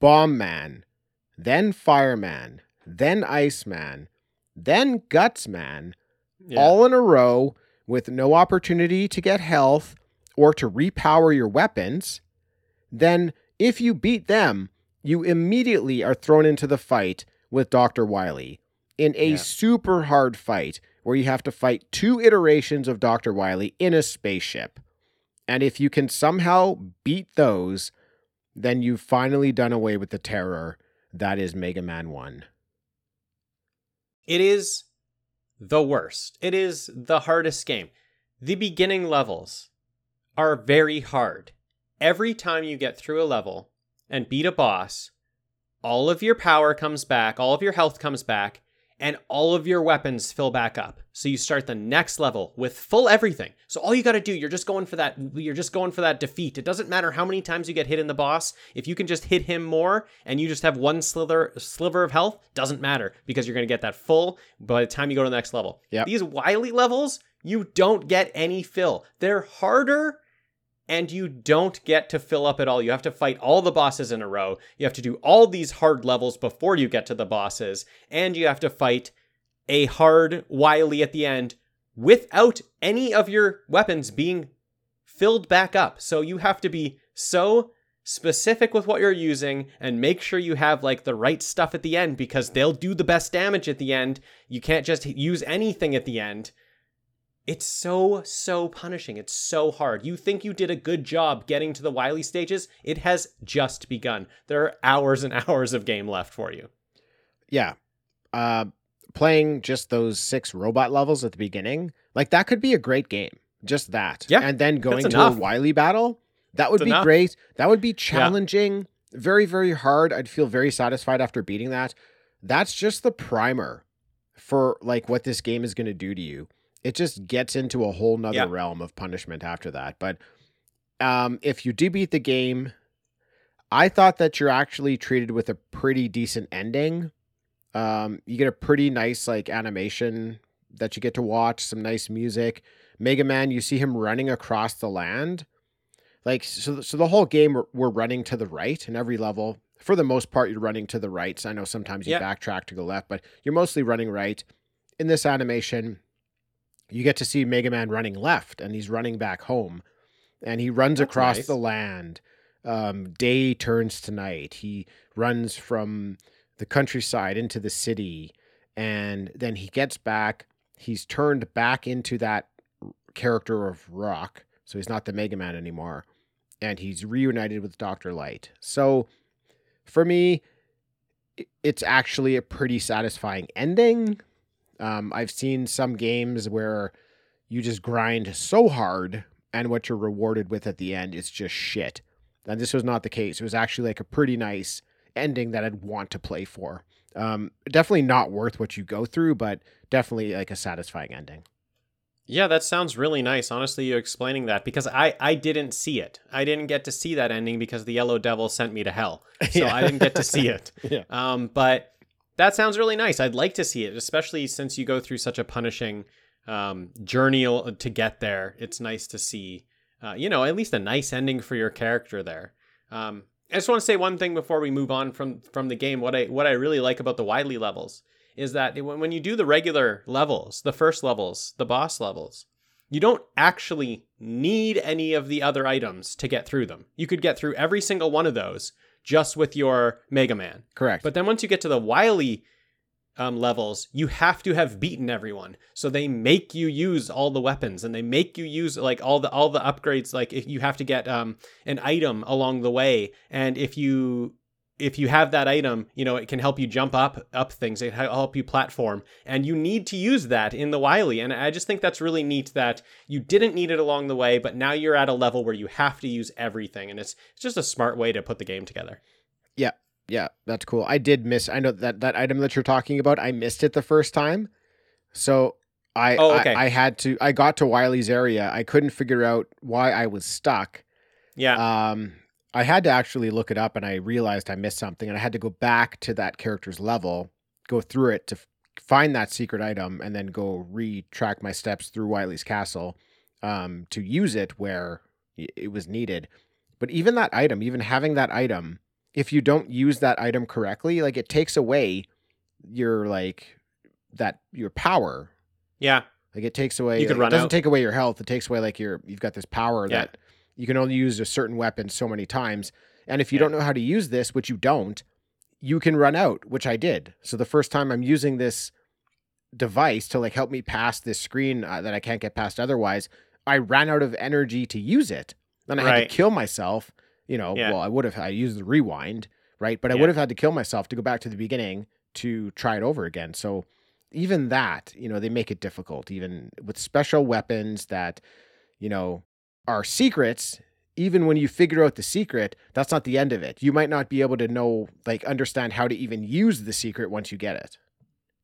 Bomb Man, then Fireman, then Iceman, then Gutsman, Yeah. all in a row with no opportunity to get health or to repower your weapons, then if you beat them, you immediately are thrown into the fight with Dr. Wily in a Yeah. super hard fight where you have to fight two iterations of Dr. Wily in a spaceship. And if you can somehow beat those, then you've finally done away with the terror that is Mega Man 1. It is the worst. It is the hardest game. The beginning levels are very hard. Every time you get through a level and beat a boss, all of your power comes back, all of your health comes back, and all of your weapons fill back up. So you start the next level with full everything. So all you got to do, you're just going for that you're just going for that defeat. It doesn't matter how many times you get hit in the boss. If you can just hit him more and you just have one slither sliver of health, doesn't matter because you're going to get that full by the time you go to the next level. Yep. These wily levels, you don't get any fill. They're harder and you don't get to fill up at all. You have to fight all the bosses in a row. You have to do all these hard levels before you get to the bosses, and you have to fight a hard wily at the end without any of your weapons being filled back up. So you have to be so specific with what you're using and make sure you have like the right stuff at the end because they'll do the best damage at the end. You can't just use anything at the end. It's so, so punishing. It's so hard. You think you did a good job getting to the Wily stages? It has just begun. There are hours and hours of game left for you. Yeah. Uh, playing just those six robot levels at the beginning, like that could be a great game. Just that. Yeah, And then going to a Wily battle, that would That's be enough. great. That would be challenging, yeah. very, very hard. I'd feel very satisfied after beating that. That's just the primer for like what this game is going to do to you. It just gets into a whole nother Yeah. realm of punishment after that. But um, if you do beat the game, I thought that you're actually treated with a pretty decent ending. Um, you get a pretty nice like animation that you get to watch, some nice music. Mega Man, you see him running across the land. Like so, so the whole game we're, we're running to the right in every level. For the most part, you're running to the right. So I know sometimes you Yeah. backtrack to go left, but you're mostly running right. In this animation, you get to see Mega Man running left, and he's running back home, and he runs That's across nice. the land. Um, day turns to night. He runs from the countryside into the city, and then he gets back. He's turned back into that character of Rock, so he's not the Mega Man anymore, and he's reunited with Doctor Light. So, for me, it's actually a pretty satisfying ending. Um, I've seen some games where you just grind so hard, and what you're rewarded with at the end is just shit. And this was not the case. It was actually like a pretty nice ending that I'd want to play for. Um, definitely not worth what you go through, but definitely like a satisfying ending. Yeah, that sounds really nice. Honestly, you explaining that because I I didn't see it. I didn't get to see that ending because the Yellow Devil sent me to hell. So Yeah. I didn't get to see it. Yeah. Um, but that sounds really nice. I'd like to see it, especially since you go through such a punishing um, journey to get there. It's nice to see, uh, you know, at least a nice ending for your character there. Um, I just want to say one thing before we move on from from the game. What I what I really like about the Wily levels is that when when you do the regular levels, the first levels, the boss levels, you don't actually need any of the other items to get through them. You could get through every single one of those just with your Mega Man. Correct. But then once you get to the Wily um, levels, you have to have beaten everyone. So they make you use all the weapons, and they make you use like all the all the upgrades. Like if you have to get um, an item along the way, and if you if you have that item, you know it can help you jump up up things. It help you platform, and you need to use that in the Wily. And I just think that's really neat that you didn't need it along the way, but now you're at a level where you have to use everything, and it's it's just a smart way to put the game together. Yeah, yeah, that's cool. I did miss. I know that that item that you're talking about. I missed it the first time, so I Oh, okay. I, I had to. I got to Wily's area. I couldn't figure out why I was stuck. Yeah. Um, I had to actually look it up, and I realized I missed something, and I had to go back to that character's level, go through it to f- find that secret item, and then go retrack my steps through Wily's castle, um, to use it where it was needed. But even that item, even having that item, if you don't use that item correctly, like it takes away your like that your power. yeah. Like it takes away. You could like, run it doesn't out. take away your health. It takes away like your you've got this power Yeah. that you can only use a certain weapon so many times. And if you Yeah. don't know how to use this, which you don't, you can run out, which I did. So the first time I'm using this device to like help me pass this screen uh, that I can't get past otherwise, I ran out of energy to use it. Then I had to kill myself. You know, Yeah. well, I would have I used the rewind, right? But I Yeah. would have had to kill myself to go back to the beginning to try it over again. So even that, you know, they make it difficult, even with special weapons that, you know, are secrets. Even when you figure out the secret, that's not the end of it. You might not be able to know, like, understand how to even use the secret once you get it.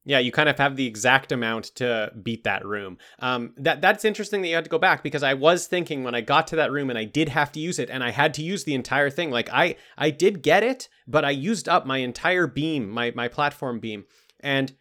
Yeah, you kind of have the exact amount to beat that room. Um, that that's interesting that you had to go back because I was thinking when I got to that room and I did have to use it and I had to use the entire thing. Like I I did get it, but I used up my entire beam, my my platform beam, and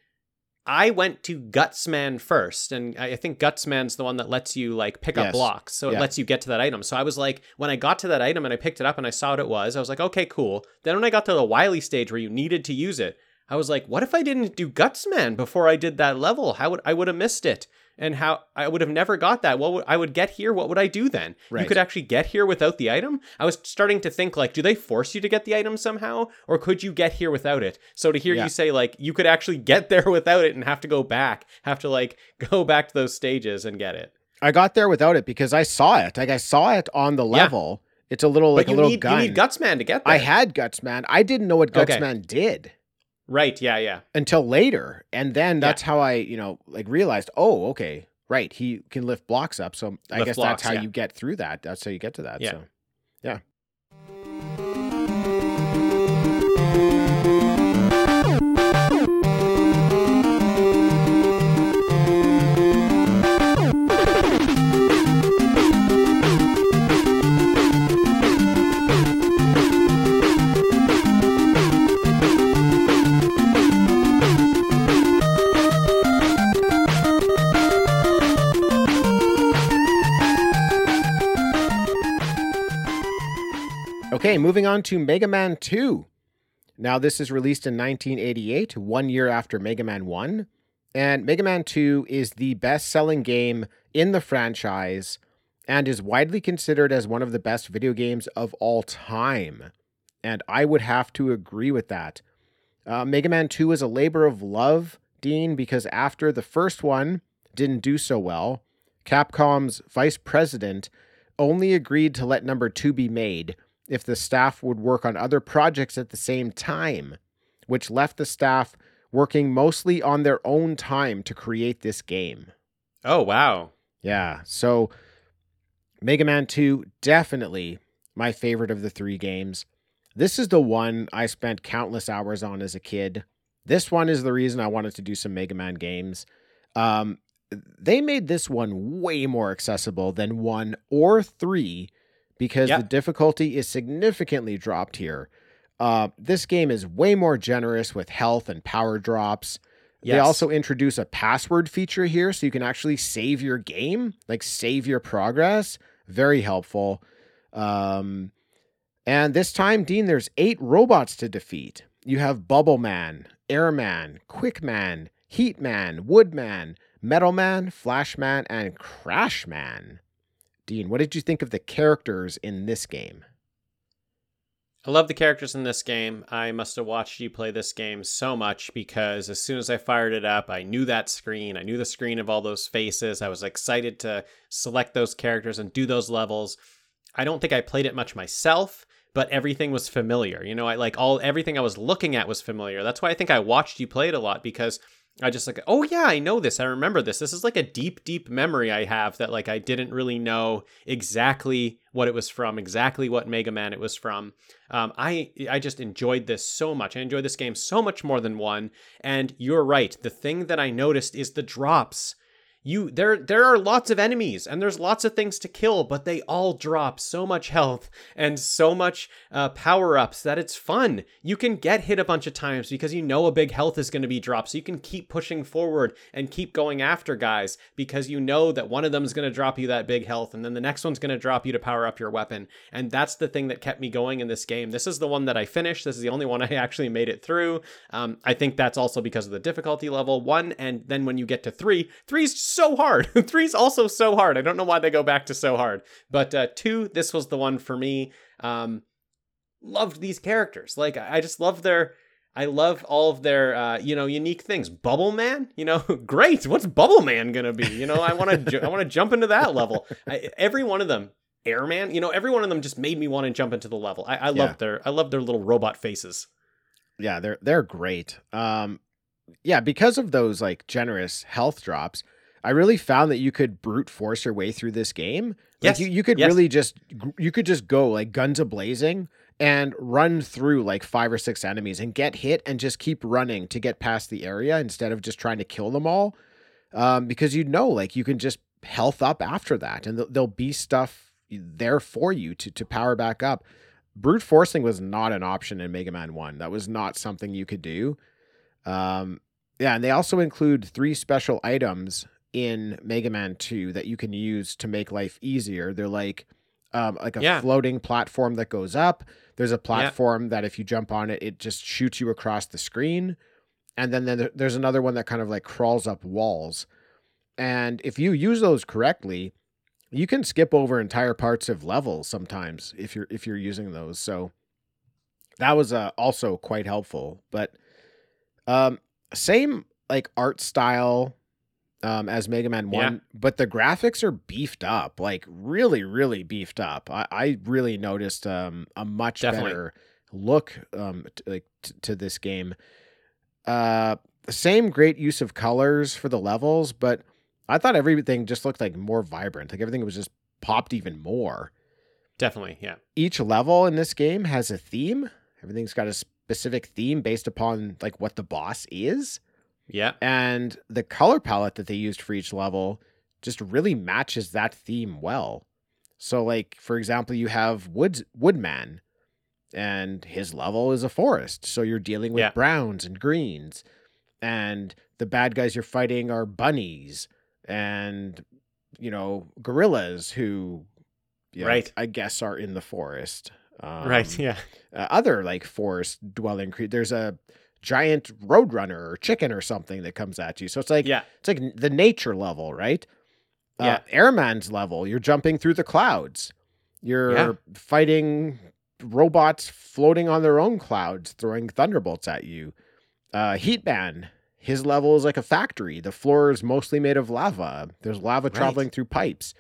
I went to Gutsman first, and I think Gutsman's the one that lets you like pick up blocks, so it lets you get to that item. So I was like, when I got to that item and I picked it up and I saw what it was, I was like, okay, cool. Then when I got to the Wily stage where you needed to use it, I was like, what if I didn't do Gutsman before I did that level? How would I would have missed it? And how I would have never got that. What would I would get here? What would I do then? You could actually get here without the item. I was starting to think like, do they force you to get the item somehow, or could you get here without it? So to hear Yeah. you say like you could actually get there without it and have to go back, have to like go back to those stages and get it. I got there without it because I saw it. Like, I saw it on the level. It's a little, like but you a little need gun. you need Gutsman to get there. I had Gutsman. I didn't know what Okay. Gutsman did. Right. Yeah. Yeah. until later and then that's how i you know like realized oh okay right he can lift blocks up so i Lift guess blocks, that's how yeah. you get through that that's how you get to that Yeah. so okay moving on to mega man 2 now this is released in 1988 one year after mega man 1 and mega man 2 is the best-selling game in the franchise and is widely considered as one of the best video games of all time. And I would have to agree with that. Uh, Mega Man 2 is a labor of love, Dean, because after the first one didn't do so well, Capcom's vice president only agreed to let number 2 be made if the staff would work on other projects at the same time, which left the staff working mostly on their own time to create this game. Oh wow. Yeah. So Mega Man 2 definitely my favorite of the 3 games. This is the one I spent countless hours on as a kid. This one is the reason I wanted to do some Mega Man games. Um they made this one way more accessible than 1 or 3 because Yep. the difficulty is significantly dropped here. Uh, this game is way more generous with health and power drops. They also introduce a password feature here so you can actually save your game, like save your progress. Very helpful. Um, and this time, Dean, there's eight robots to defeat. You have Bubble Man, Airman, Quick Man, Heat Man, Wood Man, Metal Man, Flash Man, and Crash Man. Dean, what did you think of the characters in this game? I love the characters in this game. I must have watched you play this game so much because as soon as I fired it up, I knew that screen. I knew the screen of all those faces. I was excited to select those characters and do those levels. I don't think I played it much myself, but everything was familiar. You know, I like all everything I was looking at was familiar. That's why I think I watched you play it a lot because I just like, oh yeah, I know this. I remember this. This is like a deep, deep memory I have that like I didn't really know exactly what it was from, exactly what Mega Man it was from. Um, I I just enjoyed this so much. I enjoyed this game so much more than one. And you're right. The thing that I noticed is the drops you there there are lots of enemies and there's lots of things to kill but they all drop so much health and so much uh, power ups that it's fun. You can get hit a bunch of times because you know a big health is going to be dropped so you can keep pushing forward and keep going after guys because you know that one of them is going to drop you that big health and then the next one's going to drop you to power up your weapon. And that's the thing that kept me going in this game. This is the one that i finished. This is the only one i actually made it through. Um, i think that's also because of the difficulty level one and then when you get to three three's so hard. Three's also so hard. I don't know why they go back to so hard. But uh, two, this was the one for me. Um, loved these characters. Like I just love their. I love all of their, uh, you know, unique things. Bubble Man, you know, great. What's Bubble Man gonna be? You know, I want to, ju- I want to jump into that level. I, every one of them, Airman, you know, every one of them just made me want to jump into the level. I, I love Yeah. their, I love their little robot faces. Yeah, they're they're great. Um, yeah, because of those like generous health drops, I really found that you could brute force your way through this game. Like Yes, you, you could yes. really just you could just go like guns a blazing and run through like five or six enemies and get hit and just keep running to get past the area instead of just trying to kill them all. Um, because you know, like you can just health up after that, and th- there'll be stuff there for you to to power back up. Brute forcing was not an option in Mega Man One. That was not something you could do. Um, yeah, and they also include three special items in Mega Man 2 that you can use to make life easier. They're like um, like a Yeah. floating platform that goes up. There's a platform that if you jump on it, it just shoots you across the screen. And then there- there's another one that kind of like crawls up walls. And if you use those correctly, you can skip over entire parts of levels sometimes if you're if you're using those. So that was uh, also quite helpful. But um, same like art style um, as Mega Man Yeah. One, but the graphics are beefed up, like really, really beefed up. I, I really noticed um, a much Definitely. better look um, t- like t- to this game. Uh, the same great use of colors for the levels, but I thought everything just looked like more vibrant. Like everything was just popped even more. Definitely, yeah. Each level in this game has a theme. Everything's got a specific theme based upon like what the boss is Yeah. and the color palette that they used for each level just really matches that theme well. So like for example, you have Woods Woodman and his level is a forest. So you're dealing with Yeah. browns and greens and the bad guys you're fighting are bunnies and you know, gorillas who yeah, Right. I guess are in the forest. Um, right, yeah. uh, other like forest dwelling creatures. There's a giant roadrunner or chicken or something that comes at you. So it's like Yeah. it's like the nature level, right? Uh, Yeah. Airman's level, you're jumping through the clouds. You're Yeah. fighting robots floating on their own clouds, throwing thunderbolts at you. Uh, Heatman, his level is like a factory. The floor is mostly made of lava. There's lava Right. traveling through pipes.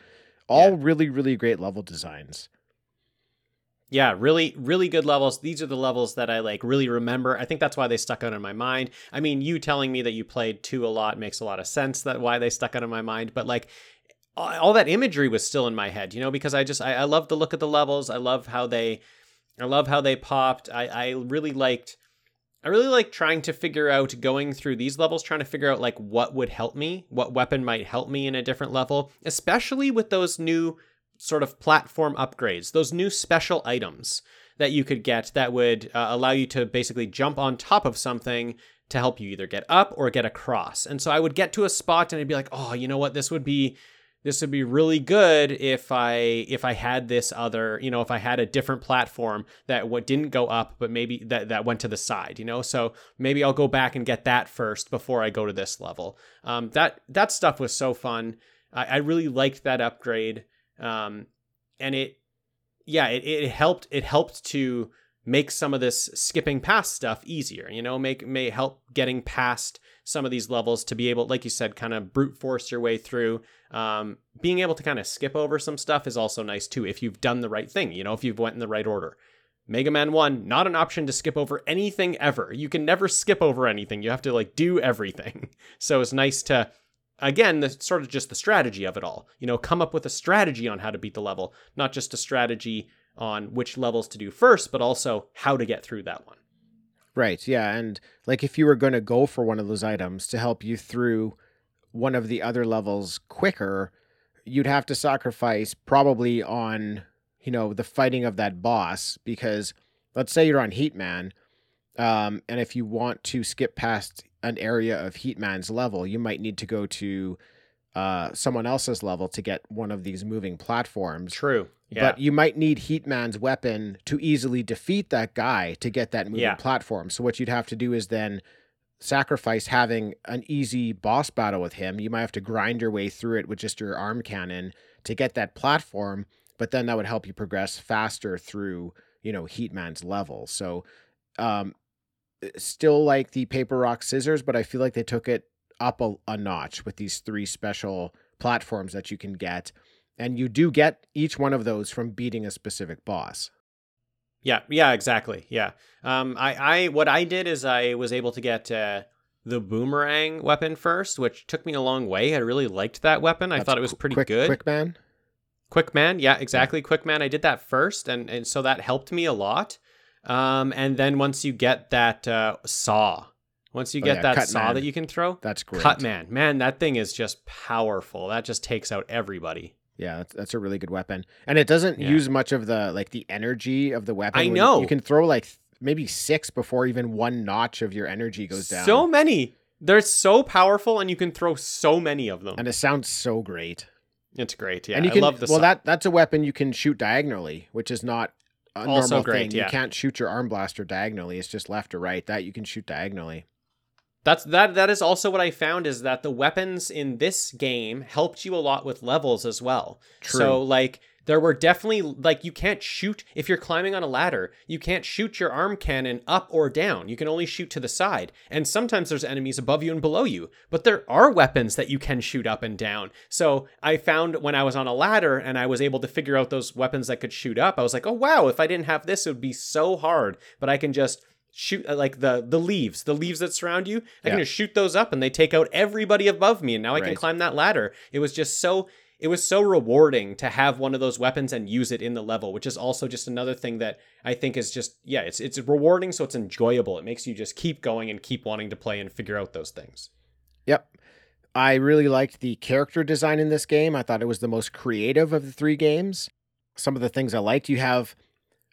All Yeah. really, really great level designs. Yeah, really, really good levels. These are the levels that I like really remember. I think that's why they stuck out in my mind. I mean, you telling me that you played two a lot makes a lot of sense. That why they stuck out in my mind. But like, all that imagery was still in my head, you know, because I just I, I love the look of the levels. I love how they, I love how they popped. I I really liked. I really like trying to figure out going through these levels, trying to figure out like what would help me, what weapon might help me in a different level, especially with those new sort of platform upgrades, those new special items that you could get that would uh, allow you to basically jump on top of something to help you either get up or get across. And so I would get to a spot and I'd be like, "Oh, you know what? This would be this would be really good if I if I had this other, you know, if I had a different platform that what didn't go up but maybe that that went to the side, you know? So maybe I'll go back and get that first before I go to this level. Um that that stuff was so fun. I, I really liked that upgrade um, and it yeah it, it helped it helped to make some of this skipping past stuff easier you know make may help getting past some of these levels to be able like you said kind of brute force your way through um, being able to kind of skip over some stuff is also nice too if you've done the right thing you know if you've went in the right order Mega Man 1, not an option to skip over anything ever. You can never skip over anything. You have to like do everything. So it's nice to again, the sort of just the strategy of it all. You know, come up with a strategy on how to beat the level, not just a strategy on which levels to do first, but also how to get through that one. Right. Yeah. And like if you were going to go for one of those items to help you through one of the other levels quicker, you'd have to sacrifice probably on, you know, the fighting of that boss because let's say you're on Heatman. Um, and if you want to skip past an area of Heatman's level, you might need to go to uh, someone else's level to get one of these moving platforms. True. Yeah. But you might need Heatman's weapon to easily defeat that guy to get that moving Yeah. platform. So what you'd have to do is then sacrifice having an easy boss battle with him. You might have to grind your way through it with just your arm cannon to get that platform, but then that would help you progress faster through, you know, Heatman's level. So um still like the paper rock scissors, but I feel like they took it up a, a notch with these three special platforms that you can get. And you do get each one of those from beating a specific boss. Yeah, yeah, exactly. Yeah. Um, I, I, what I did is I was able to get uh, the boomerang weapon first, which took me a long way. I really liked that weapon. I That's thought it was pretty quick, good. Quick man. Quick Man, yeah, exactly. Quick Man, I did that first, and and so that helped me a lot. Um, and then once you get that uh, saw, once you Oh, get yeah, that saw Man. that you can throw, That's great. Cut Man, man, that thing is just powerful. That just takes out everybody. Yeah, that's, that's a really good weapon, and it doesn't Yeah. use much of the like the energy of the weapon. I you- know. you can throw like maybe six before even one notch of your energy goes down. So many. They're so powerful, and you can throw so many of them. and it sounds so great. it's great. Yeah, and you can I love the well saw. that that's a weapon you can shoot diagonally, which is not a Also normal great, thing. yeah. You can't shoot your arm blaster diagonally; it's just left or right. That you can shoot diagonally. That's that that is also what I found is that the weapons in this game helped you a lot with levels as well. True. So like there were definitely like you can't shoot if you're climbing on a ladder, you can't shoot your arm cannon up or down. You can only shoot to the side. And sometimes there's enemies above you and below you, but there are weapons that you can shoot up and down. So I found when I was on a ladder and I was able to figure out those weapons that could shoot up, I was like, "Oh wow, if I didn't have this it would be so hard." But I can just shoot uh, like the the leaves, the leaves that surround you. I can just shoot those up and they take out everybody above me and now I can climb that ladder. It was just so it was so rewarding to have one of those weapons and use it in the level, which is also just another thing that I think is just yeah, it's it's rewarding so it's enjoyable. It makes you just keep going and keep wanting to play and figure out those things. Yep. I really liked the character design in this game. I thought it was the most creative of the three games. Some of the things I liked, you have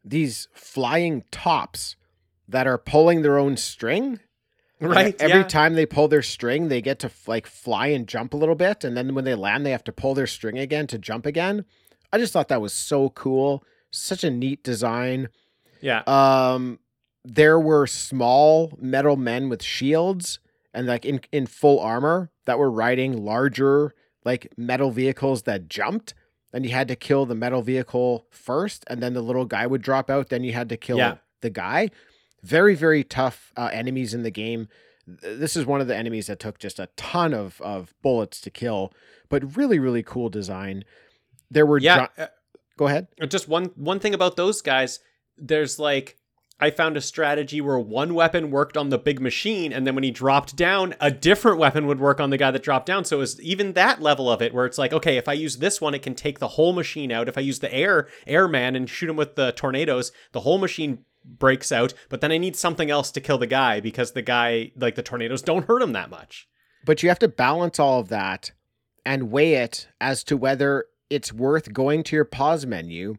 these flying tops that are pulling their own string. Right? Every yeah. time they pull their string, they get to like fly and jump a little bit. And then when they land, they have to pull their string again to jump again. I just thought that was so cool. Such a neat design. yeah. Um, there were small metal men with shields and like in, in full armor that were riding larger like metal vehicles that jumped. And you had to kill the metal vehicle first, and then the little guy would drop out. Then you had to kill Yeah. the guy. Very, very tough uh, enemies in the game. This is one of the enemies that took just a ton of, of bullets to kill, but really, really cool design. There were Yeah. gi- go ahead. Uh, just one one thing about those guys there's like i found a strategy where one weapon worked on the big machine and then when he dropped down a different weapon would work on the guy that dropped down so it was even that level of it where it's like okay if i use this one it can take the whole machine out if i use the air airman and shoot him with the tornadoes the whole machine breaks out but then i need something else to kill the guy because the guy like the tornadoes don't hurt him that much but you have to balance all of that and weigh it as to whether it's worth going to your pause menu,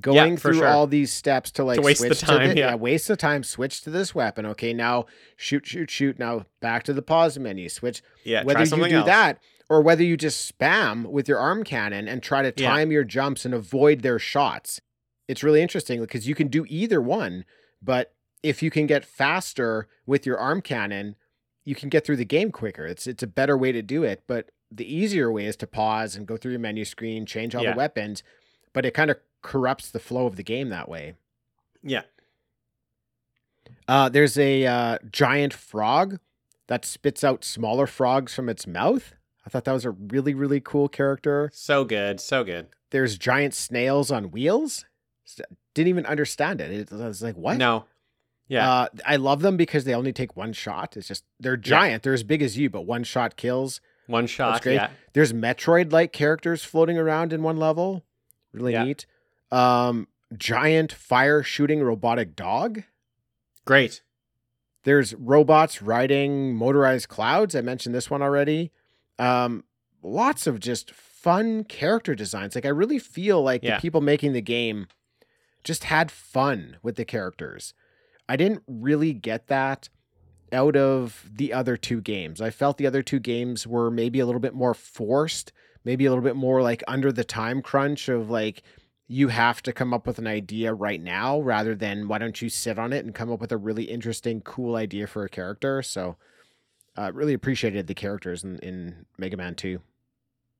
going for through sure. all these steps to like To waste the switch time, to the, yeah. waste the time, switch to this weapon. Okay, now shoot, shoot, shoot. Now back to the pause menu, switch. yeah whether you do else that or whether you just spam with your arm cannon and try to Yeah. time your jumps and avoid their shots. It's really interesting because you can do either one, but if you can get faster with your arm cannon, you can get through the game quicker. It's it's a better way to do it, but the easier way is to pause and go through your menu screen, change all Yeah. the weapons, but it kind of corrupts the flow of the game that way. yeah Uh, there's a uh, giant frog that spits out smaller frogs from its mouth. I thought that was a really, really cool character. so good so good There's giant snails on wheels. Didn't even understand it. It I was like, what? No. Yeah. Uh, I love them because they only take one shot. It's just they're giant. They're as big as you, but one shot kills. One shot. That's great. Yeah. There's Metroid-like characters floating around in one level. Really Yeah. neat. Um, giant fire shooting robotic dog. Great. There's robots riding motorized clouds. I mentioned this one already. Um, lots of just fun character designs. Like I really feel like Yeah. the people making the game just had fun with the characters. I didn't really get that out of the other two games. I felt the other two games were maybe a little bit more forced, maybe a little bit more like under the time crunch of like you have to come up with an idea right now rather than why don't you sit on it and come up with a really interesting, cool idea for a character. So, uh, really appreciated the characters in, in Mega Man 2.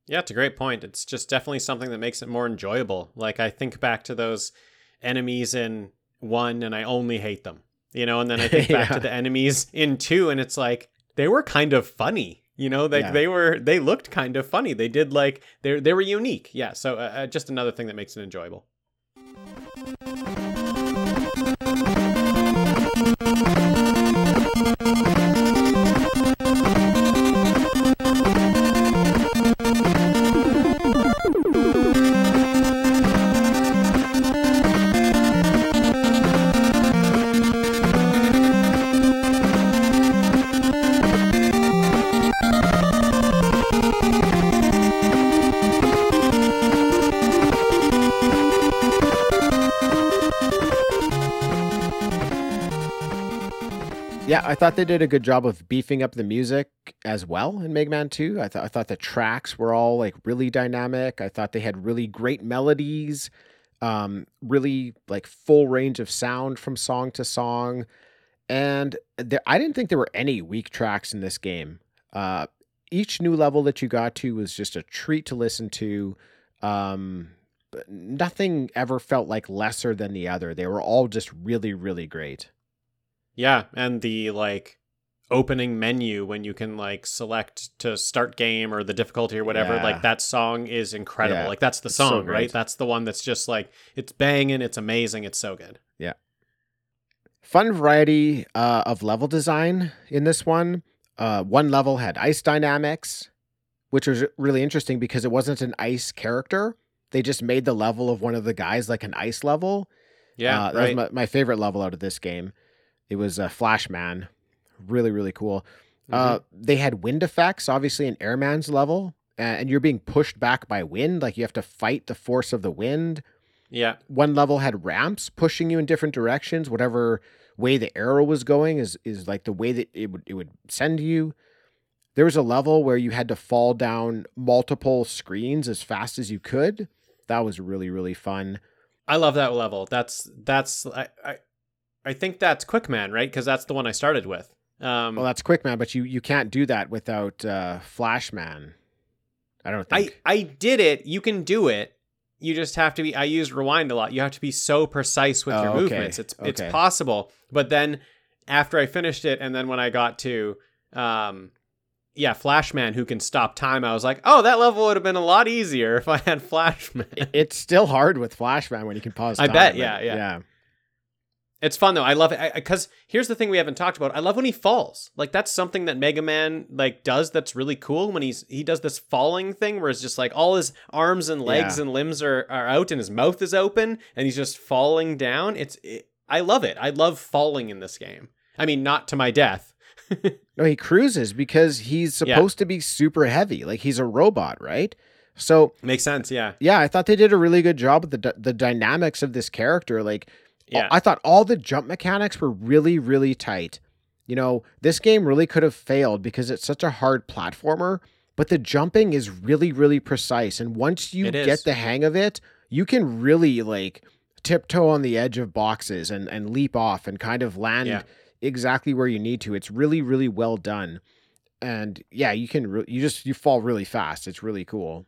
Yeah, it's a great point. It's just definitely something that makes it more enjoyable. Like I think back to those enemies in one and I only hate them. You know, and then I think back Yeah. to the enemies in two and it's like they were kind of funny. You know, like Yeah. they were they looked kind of funny. They did like they they were unique. Yeah, so uh, uh, just another thing that makes it enjoyable. I thought they did a good job of beefing up the music as well in Mega Man 2. I thought I thought the tracks were all like really dynamic. I thought they had really great melodies, um, really like full range of sound from song to song. And there, I didn't think there were any weak tracks in this game. Uh, each new level that you got to was just a treat to listen to. Um, nothing ever felt like lesser than the other. They were all just really, really great. Yeah, and the like opening menu when you can like select to start game or the difficulty or whatever, Yeah. like that song is incredible. Yeah, Like that's the it's song, great. right? That's the one that's just like it's banging, it's amazing, it's so good. Yeah fun variety uh, of level design in this one. Uh, one level had ice dynamics, which was really interesting because it wasn't an ice character. They just made the level of one of the guys like an ice level. Yeah, uh, that right. was my, my favorite level out of this game. It was a uh, Flashman, really really cool. Uh, Mm-hmm. they had wind effects, obviously an Airman's level, and you're being pushed back by wind. Like you have to fight the force of the wind yeah, one level had ramps pushing you in different directions whatever way the arrow was going is is like the way that it would it would send you there was a level where you had to fall down multiple screens as fast as you could that was really really fun I love that level. That's that's I I, I think that's Quickman, right? Because that's the one I started with. Um, well that's quick man but you you can't do that without uh flashman i don't think I I did it. You can do it. You just have to be. I used rewind a lot. You have to be so precise with Oh, your okay. movements. It's it's possible, but then after I finished it, and then when I got to, um, yeah, Flashman who can stop time, I was like, oh, that level would have been a lot easier if I had Flashman. it's still hard with flashman when you can pause I time, bet, yeah, yeah. yeah It's fun though. I love it because here's the thing we haven't talked about. I love when he falls. Like that's something that Mega Man like does that's really cool. When he's he does this falling thing where it's just like all his arms and legs Yeah. and limbs are, are out and his mouth is open and he's just falling down. It's it, I love it. I love falling in this game. I mean, not to my death. No, he cruises because he's Yeah. supposed to be super heavy. Like he's a robot, right? So Makes sense. Yeah. yeah, I thought they did a really good job with the the dynamics of this character. Like, Yeah. I thought all the jump mechanics were really really tight. You know, this game really could have failed because it's such a hard platformer, but the jumping is really really precise. And once you get the hang of it, you can really like tiptoe on the edge of boxes and and leap off and kind of land Yeah. exactly where you need to. It's really really well done. And yeah, you can re- you just you fall really fast. It's really cool.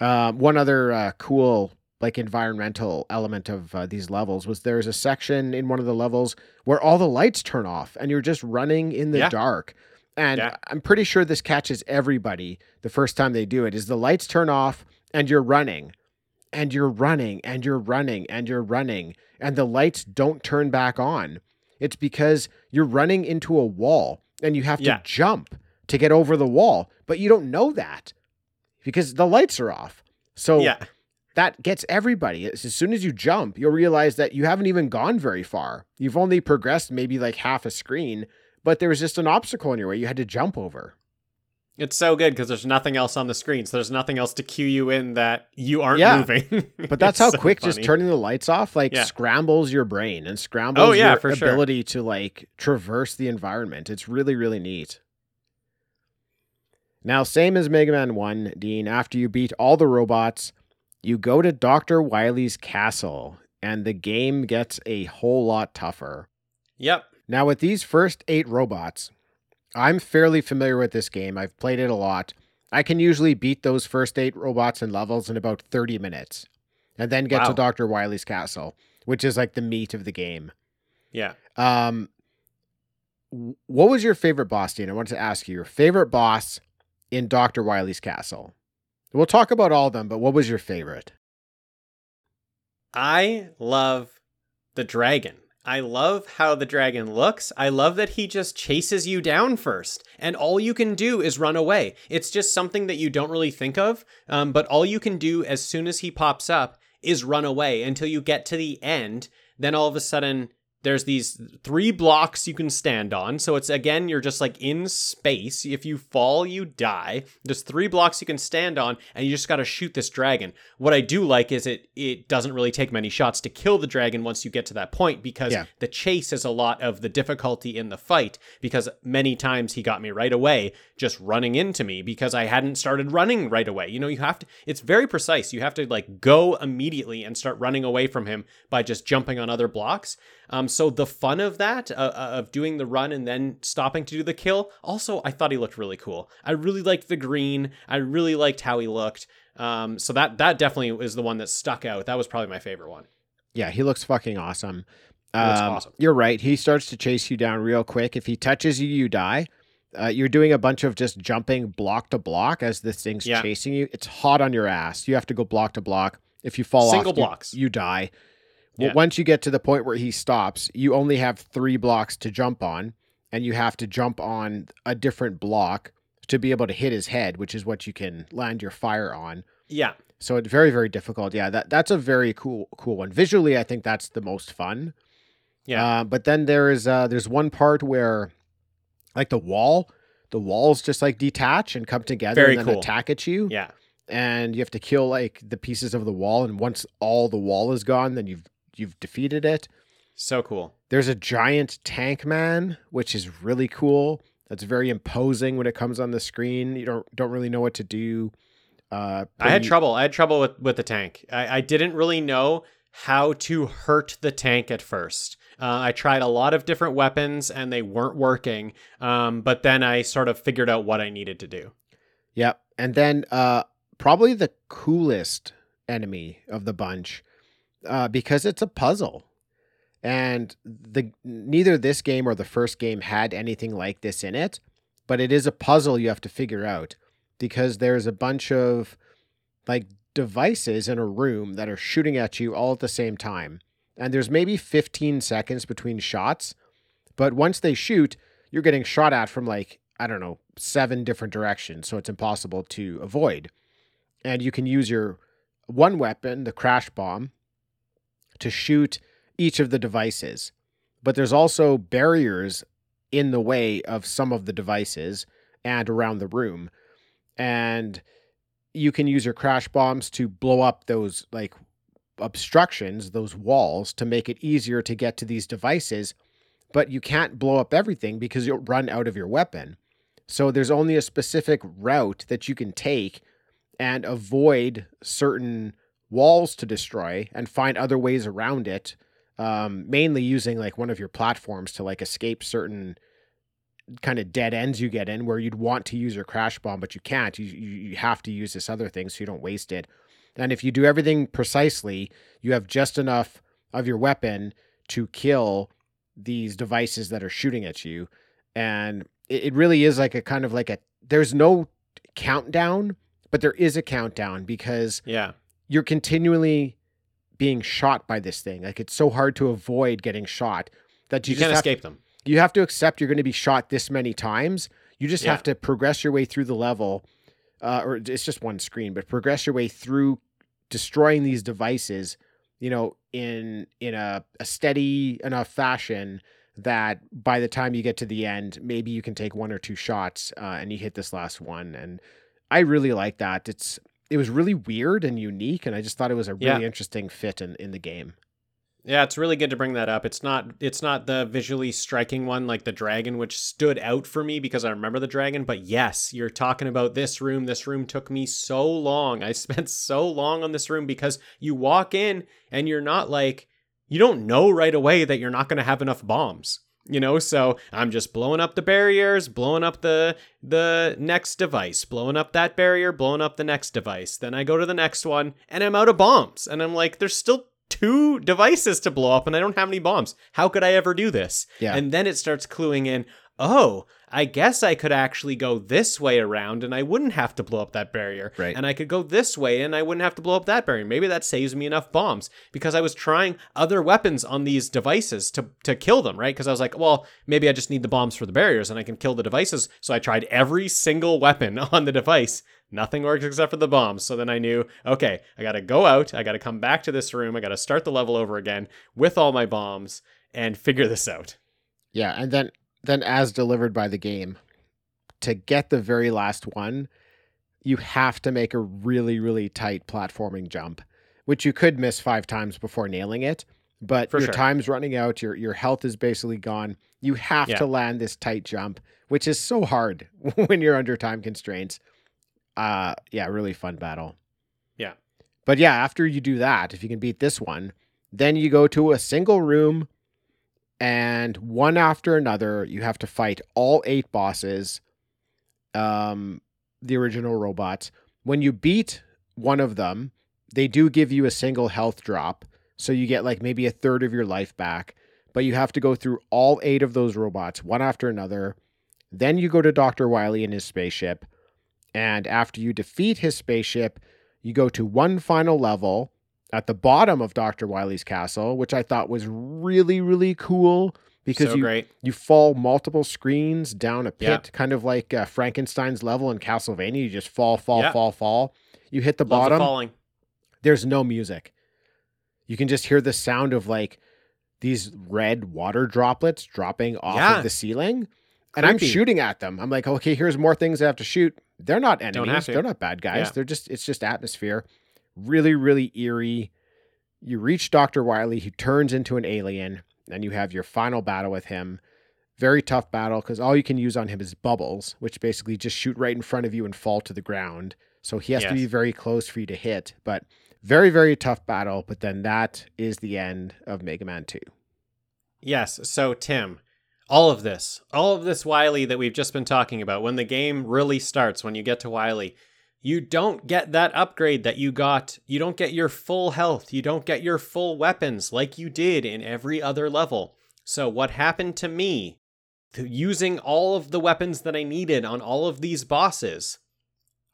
Um, one other uh, cool like environmental element of uh, these levels was there's a section in one of the levels where all the lights turn off and you're just running in the Yeah. dark. And Yeah. I'm pretty sure this catches everybody the first time they do it is the lights turn off and you're running. and you're running and you're running and you're running and the lights don't turn back on. It's because you're running into a wall and you have to Yeah. jump to get over the wall, but you don't know that because the lights are off. So yeah. That gets everybody. As as soon as you jump, you'll realize that you haven't even gone very far. You've only progressed maybe like half a screen, but there was just an obstacle in your way you had to jump over. It's so good because there's nothing else on the screen, so there's nothing else to cue you in that you aren't Yeah. moving. But that's how so quick just turning the lights off like Yeah. scrambles your brain and scrambles Oh, yeah, your for sure. ability to like traverse the environment. It's really really neat. Now, same as Mega Man 1, Dean, after you beat all the robots, you go to Dr. Wily's castle and the game gets a whole lot tougher. Yep. Now, with these first eight robots, I'm fairly familiar with this game. I've played it a lot. I can usually beat those first eight robots and levels in about 30 minutes and then get to Dr. Wily's castle, which is like the meat of the game. Yeah. Um, what was your favorite boss, Dean? I wanted to ask you your favorite boss in Dr. Wily's castle. We'll talk about all of them, but what was your favorite? I love the dragon. I love how the dragon looks. I love that he just chases you down first, and all you can do is run away. It's just something that you don't really think of, um, but all you can do as soon as he pops up is run away until you get to the end. Then all of a sudden, there's these three blocks you can stand on. So it's again, you're just like in space. If you fall, you die. There's three blocks you can stand on, and you just got to shoot this dragon. What I do like is it it doesn't really take many shots to kill the dragon once you get to that point because Yeah. the chase is a lot of the difficulty in the fight because many times he got me right away just running into me because I hadn't started running right away. You know, you have to it's very precise. You have to like go immediately and start running away from him by just jumping on other blocks. Um, so the fun of that, uh, uh, of doing the run and then stopping to do the kill, also I thought he looked really cool. I really liked the green. I really liked how he looked. Um, so that that definitely is the one that stuck out. That was probably my favorite one. Yeah, he looks fucking awesome. Looks Um, awesome. You're right. He starts to chase you down real quick. If he touches you, you die. Uh, you're doing a bunch of just jumping block to block as this thing's Yeah. chasing you. It's hot on your ass. You have to go block to block. If you fall Single off, you- blocks. you, die. Yeah. Once you get to the point where he stops, you only have three blocks to jump on, and you have to jump on a different block to be able to hit his head, which is what you can land your fire on. Yeah. So it's very, very difficult. Yeah, that that's a very cool, cool one. Visually, I think that's the most fun. Yeah. Uh, but then there is uh, there's one part where, like the wall, the walls just like detach and come together Very and then cool. attack at you. Yeah. And you have to kill like the pieces of the wall. And once all the wall is gone, then you've you've defeated it. So cool. There's a giant tank man, which is really cool. That's very imposing when it comes on the screen. You don't don't really know what to do. Uh, I had trouble. I had trouble with, with the tank. I, I didn't really know how to hurt the tank at first. Uh, I tried a lot of different weapons and they weren't working. Um, but then I sort of figured out what I needed to do. Yep. And then uh probably the coolest enemy of the bunch uh because it's a puzzle. And the neither this game or the first game had anything like this in it, but it is a puzzle you have to figure out because there's a bunch of like devices in a room that are shooting at you all at the same time. And there's maybe 15 seconds between shots, but once they shoot, you're getting shot at from like I don't know, seven different directions, so it's impossible to avoid. And you can use your one weapon, the crash bomb, to shoot each of the devices. But there's also barriers in the way of some of the devices and around the room. And you can use your crash bombs to blow up those like obstructions, those walls, to make it easier to get to these devices. But you can't blow up everything because you'll run out of your weapon. So there's only a specific route that you can take and avoid certain walls to destroy and find other ways around it. Um, mainly using like one of your platforms to like escape certain kind of dead ends you get in where you'd want to use your crash bomb, but you can't. You, you, have to use this other thing so you don't waste it. And if you do everything precisely, you have just enough of your weapon to kill these devices that are shooting at you. And it, it really is like a kind of like a, there's no countdown, but there is a countdown because Yeah. You're continually being shot by this thing. Like it's so hard to avoid getting shot that you, You, just can't escape them. you have to accept you're going to be shot this many times. You just Yeah. have to progress your way through the level, uh, or it's just one screen, but progress your way through destroying these devices. You know, in in a, a steady enough fashion that by the time you get to the end, maybe you can take one or two shots uh, and you hit this last one. And I really like that. It's it was really weird and unique, and I just thought it was a really Yeah. interesting fit in in the game. Yeah, it's really good to bring that up. It's not it's not the visually striking one like the dragon which stood out for me because I remember the dragon, but yes, you're talking about this room. This room took me so long. I spent so long on this room because you walk in and you're not like you don't know right away that you're not going to have enough bombs. You know, so I'm just blowing up the barriers, blowing up the the next device, blowing up that barrier, blowing up the next device. Then I go to the next one and I'm out of bombs. And I'm like, there's still two devices to blow up and I don't have any bombs. How could I ever do this? Yeah. And then it starts cluing in, oh, I guess I could actually go this way around and I wouldn't have to blow up that barrier. Right. And I could go this way and I wouldn't have to blow up that barrier. Maybe that saves me enough bombs because I was trying other weapons on these devices to, to kill them, right? Because I was like, well, maybe I just need the bombs for the barriers and I can kill the devices. So I tried every single weapon on the device. Nothing works except for the bombs. So then I knew, okay, I got to go out. I got to come back to this room. I got to start the level over again with all my bombs and figure this out. Yeah, and then then as delivered by the game, to get the very last one, you have to make a really really tight platforming jump, which you could miss 5 times before nailing it, but For your sure. time's running out, your your health is basically gone. You have Yeah. to land this tight jump, which is so hard when you're under time constraints. Uh yeah, really fun battle. Yeah. But yeah, after you do that, if you can beat this one, then you go to a single room and one after another you have to fight all eight bosses um the original robots when you beat one of them they do give you a single health drop so you get like maybe a third of your life back but you have to go through all eight of those robots one after another then you go to Dr. Wily in his spaceship and after you defeat his spaceship you go to one final level at the bottom of Dr. Wily's castle, which I thought was really, really cool because so you great. you fall multiple screens down a pit, Yeah. kind of like uh, Frankenstein's level in Castlevania. You just fall, fall, Yeah. fall, fall. You hit the Love bottom. falling. There's no music. You can just hear the sound of like these red water droplets dropping off Yeah. of the ceiling. And I'm shooting at them. I'm like, okay, here's more things I have to shoot. They're not enemies. They're not bad guys. They're just it's just atmosphere. Really, really eerie. You reach Dr. Wily, he turns into an alien, and you have your final battle with him. Very tough battle because all you can use on him is bubbles, which basically just shoot right in front of you and fall to the ground. So he has to be very close for you to hit. But very, very tough battle. But then that is the end of Mega Man 2. Yes. So, Tim, all of this, all of this Wily that we've just been talking about, when the game really starts, when you get to Wily, you don't get that upgrade that you got. You don't get your full health. You don't get your full weapons like you did in every other level. So, what happened to me? Using all of the weapons that I needed on all of these bosses,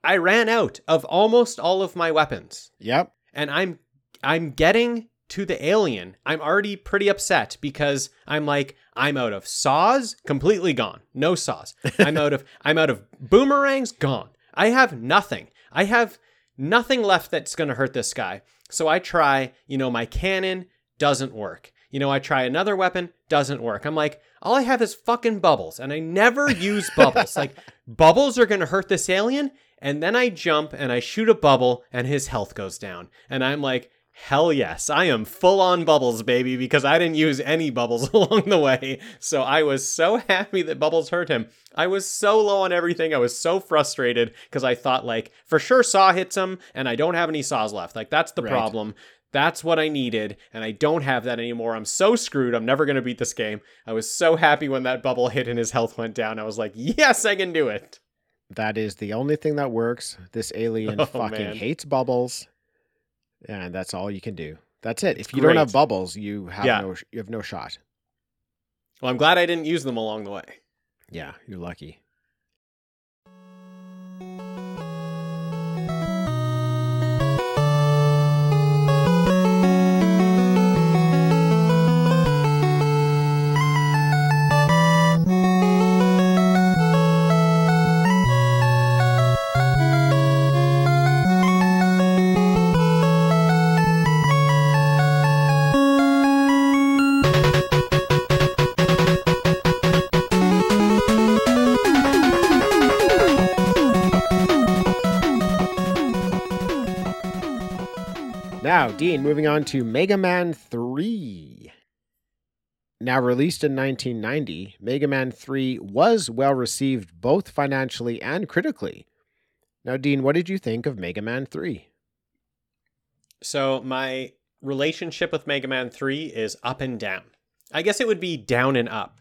I ran out of almost all of my weapons Yep. and I'm I'm getting to the alien. I'm already pretty upset because I'm like I'm out of saws, completely gone. No saws. I'm out of I'm out of boomerangs, gone. I have nothing. I have nothing left that's going to hurt this guy. So I try, you know, my cannon doesn't work. You know, I try another weapon, doesn't work. I'm like, all I have is fucking bubbles, and I never use bubbles. like, bubbles are gonna hurt this alien, and then I jump and I shoot a bubble, and his health goes down. And I'm like, hell yes, I am full on bubbles, baby, because I didn't use any bubbles along the way. So I was so happy that bubbles hurt him. I was so low on everything. I was so frustrated because I thought, like, for sure Saw hits him, and I don't have any saws left. Like, that's the Right. problem. That's what I needed, and I don't have that anymore. I'm so screwed. I'm never going to beat this game. I was so happy when that bubble hit and his health went down. I was like, yes, I can do it. That is the only thing that works. This alien Oh, fucking man. hates bubbles, and that's all you can do. That's it. If you don't have bubbles, you have Yeah. no you have no shot. Well, I'm glad I didn't use them along the way. Yeah, you're lucky. Now, Dean, moving on to Mega Man 3. Now released in 1990, Mega Man 3 was well received both financially and critically. Now, Dean, what did you think of Mega Man 3? So my relationship with Mega Man 3 is up and down. I guess it would be down and up.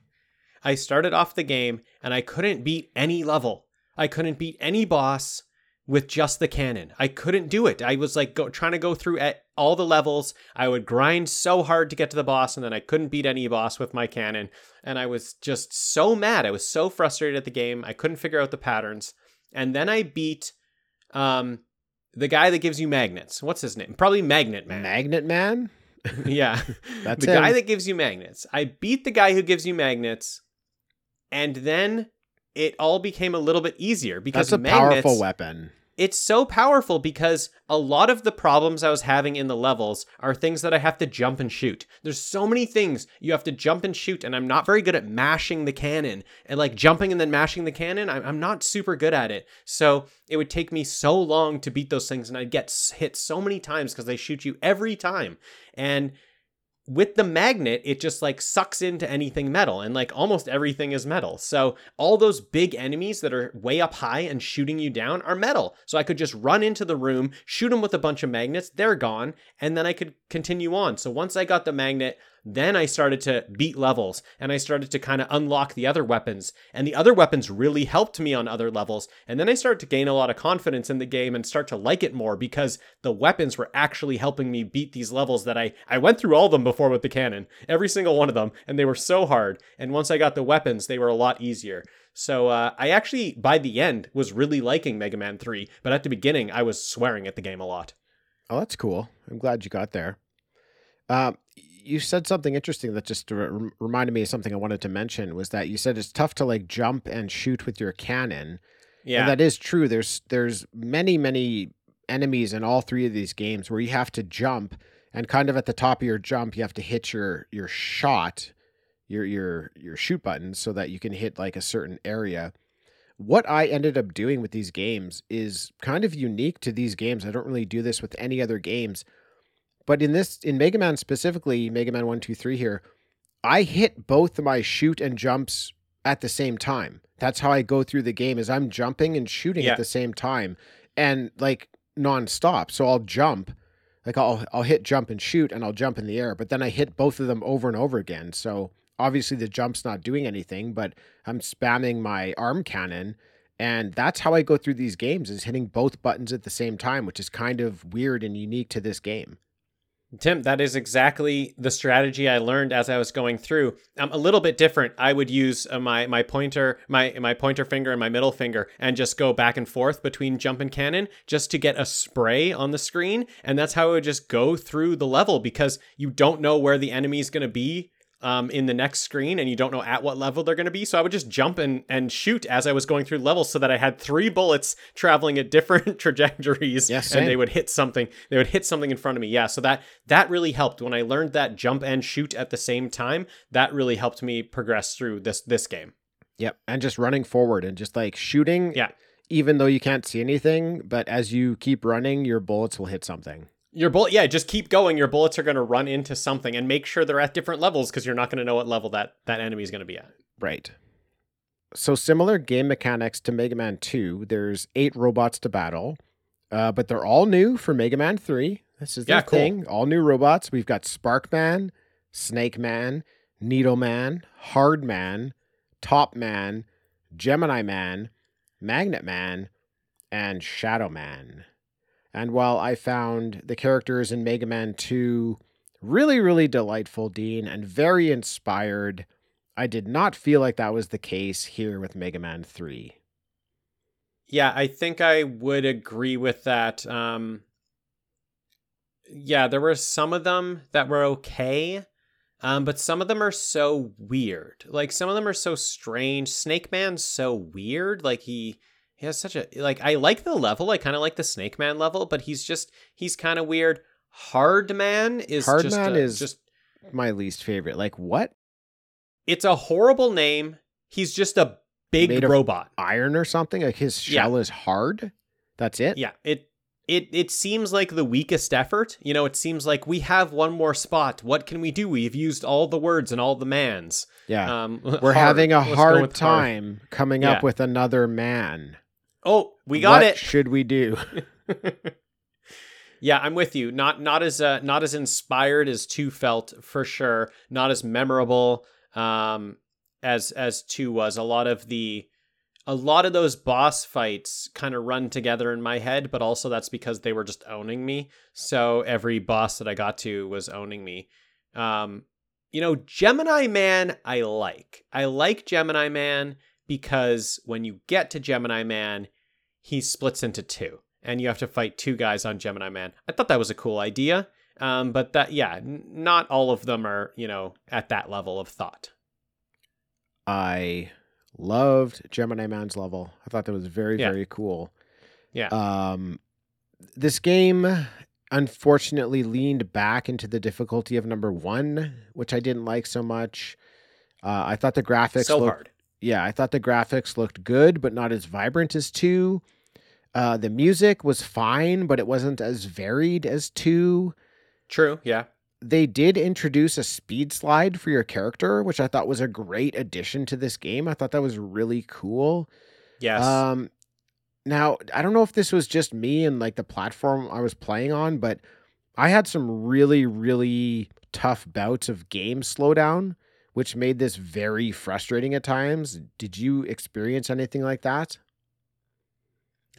I started off the game and I couldn't beat any level. I couldn't beat any boss with just the cannon. I couldn't do it. I was like go, trying to go through at all the levels. I would grind so hard to get to the boss and then I couldn't beat any boss with my cannon. And I was just so mad. I was so frustrated at the game. I couldn't figure out the patterns. And then I beat um the guy that gives you magnets. What's his name? Probably Magnet Man. Magnet Man? yeah. That's the him. guy that gives you magnets. I beat the guy who gives you magnets, and then it all became a little bit easier because That's a magnets, powerful weapon. It's so powerful because a lot of the problems I was having in the levels are things that I have to jump and shoot. There's so many things you have to jump and shoot, and I'm not very good at mashing the cannon and like jumping and then mashing the cannon. I'm, I'm not super good at it. So it would take me so long to beat those things, and I'd get hit so many times because they shoot you every time. And with the magnet, it just like sucks into anything metal, and like almost everything is metal. So all those big enemies that are way up high and shooting you down are metal. So I could just run into the room, shoot them with a bunch of magnets, they're gone, and then I could continue on. So once I got the magnet, then I started to beat levels and I started to kind of unlock the other weapons. And the other weapons really helped me on other levels. And then I started to gain a lot of confidence in the game and start to like it more because the weapons were actually helping me beat these levels that I, I went through all of them before with the cannon, every single one of them. And they were so hard. And once I got the weapons, they were a lot easier. So uh, I actually, by the end, was really liking Mega Man 3. But at the beginning, I was swearing at the game a lot. Oh, that's cool. I'm glad you got there. Uh, you said something interesting that just re- reminded me of something I wanted to mention was that you said it's tough to like jump and shoot with your cannon. Yeah. And that is true. There's there's many many enemies in all three of these games where you have to jump and kind of at the top of your jump you have to hit your your shot, your your your shoot button so that you can hit like a certain area. What I ended up doing with these games is kind of unique to these games. I don't really do this with any other games. But in this in Mega Man specifically, Mega Man 1 2 3 here, I hit both of my shoot and jumps at the same time. That's how I go through the game is I'm jumping and shooting Yeah. at the same time and like nonstop. So I'll jump, like I'll I'll hit jump and shoot and I'll jump in the air, but then I hit both of them over and over again. So obviously the jump's not doing anything, but I'm spamming my arm cannon and that's how I go through these games is hitting both buttons at the same time, which is kind of weird and unique to this game. Tim, that is exactly the strategy I learned as I was going through. Um, a little bit different. I would use uh, my my pointer, my my pointer finger and my middle finger, and just go back and forth between jump and cannon, just to get a spray on the screen, and that's how I would just go through the level because you don't know where the enemy is going to be. Um, in the next screen, and you don't know at what level they're going to be. So I would just jump and, and shoot as I was going through levels so that I had three bullets traveling at different trajectories Yeah, and they would hit something they would hit something in front of me yeah so that that really helped when i learned that jump and shoot at the same time that really helped me progress through this this game Yep. And just running forward and just like shooting. Yeah. Even though you can't see anything, but as you keep running, your bullets will hit something. Your bullet yeah just keep going your bullets are going to run into something and make sure they're at different levels because you're not going to know what level that that enemy is going to be at Right. So similar game mechanics to Mega Man 2. There's eight robots to battle, uh, but they're all new for Mega Man 3. This is the Yeah, cool. thing. All new robots. We've got Spark Man, Snake Man, Needle Man, Hard Man, Top Man, Gemini Man, Magnet Man, and Shadow Man. And while I found the characters in Mega Man 2 really, really delightful, Dean, and very inspired, I did not feel like that was the case here with Mega Man 3. yeah i think i would agree with that um yeah there were some of them that were okay um, but some of them are so weird. Like some of them are so strange. Snake Man's so weird. Like he he has such a like I like the level. I kind of like the Snake Man level, but he's just he's kind of weird. Hard Man is Hard just Man a- is- just My least favorite. Like, what? it's a horrible name. He's just a big robot. Iron or something? Like his Yeah. shell is hard? That's it? Yeah, it it it seems like the weakest effort. You know, it seems like we have one more spot. What can we do? We've used all the words and all the mans. Yeah. Um, We're hard. having a Let's hard time coming Yeah. up with another man. Oh, we got what it. should we do? yeah, I'm with you. Not not as uh, not as inspired as two felt for sure. Not as memorable um, as as two was. A lot of the a lot of those boss fights kind of run together in my head, but also that's because they were just owning me. So every boss that I got to was owning me. Um, you know, Gemini Man, I like. I like Gemini Man because when you get to Gemini Man, he splits into two, and you have to fight two guys on Gemini Man. I thought that was a cool idea. Um, but that, yeah, n- not all of them are, you know, at that level of thought. I loved Gemini Man's level. I thought that was very, Yeah. very cool. Yeah. Um, this game unfortunately leaned back into the difficulty of number one, which I didn't like so much. Uh, I thought the graphics so looked, hard. Yeah, I thought the graphics looked good, but not as vibrant as two. Uh, the music was fine, but it wasn't as varied as two. True. Yeah. They did introduce a speed slide for your character, which I thought was a great addition to this game. I thought that was really cool. Yes. Um, now I don't know if this was just me and like the platform I was playing on, but I had some really, really tough bouts of game slowdown, which made this very frustrating at times. Did you experience anything like that?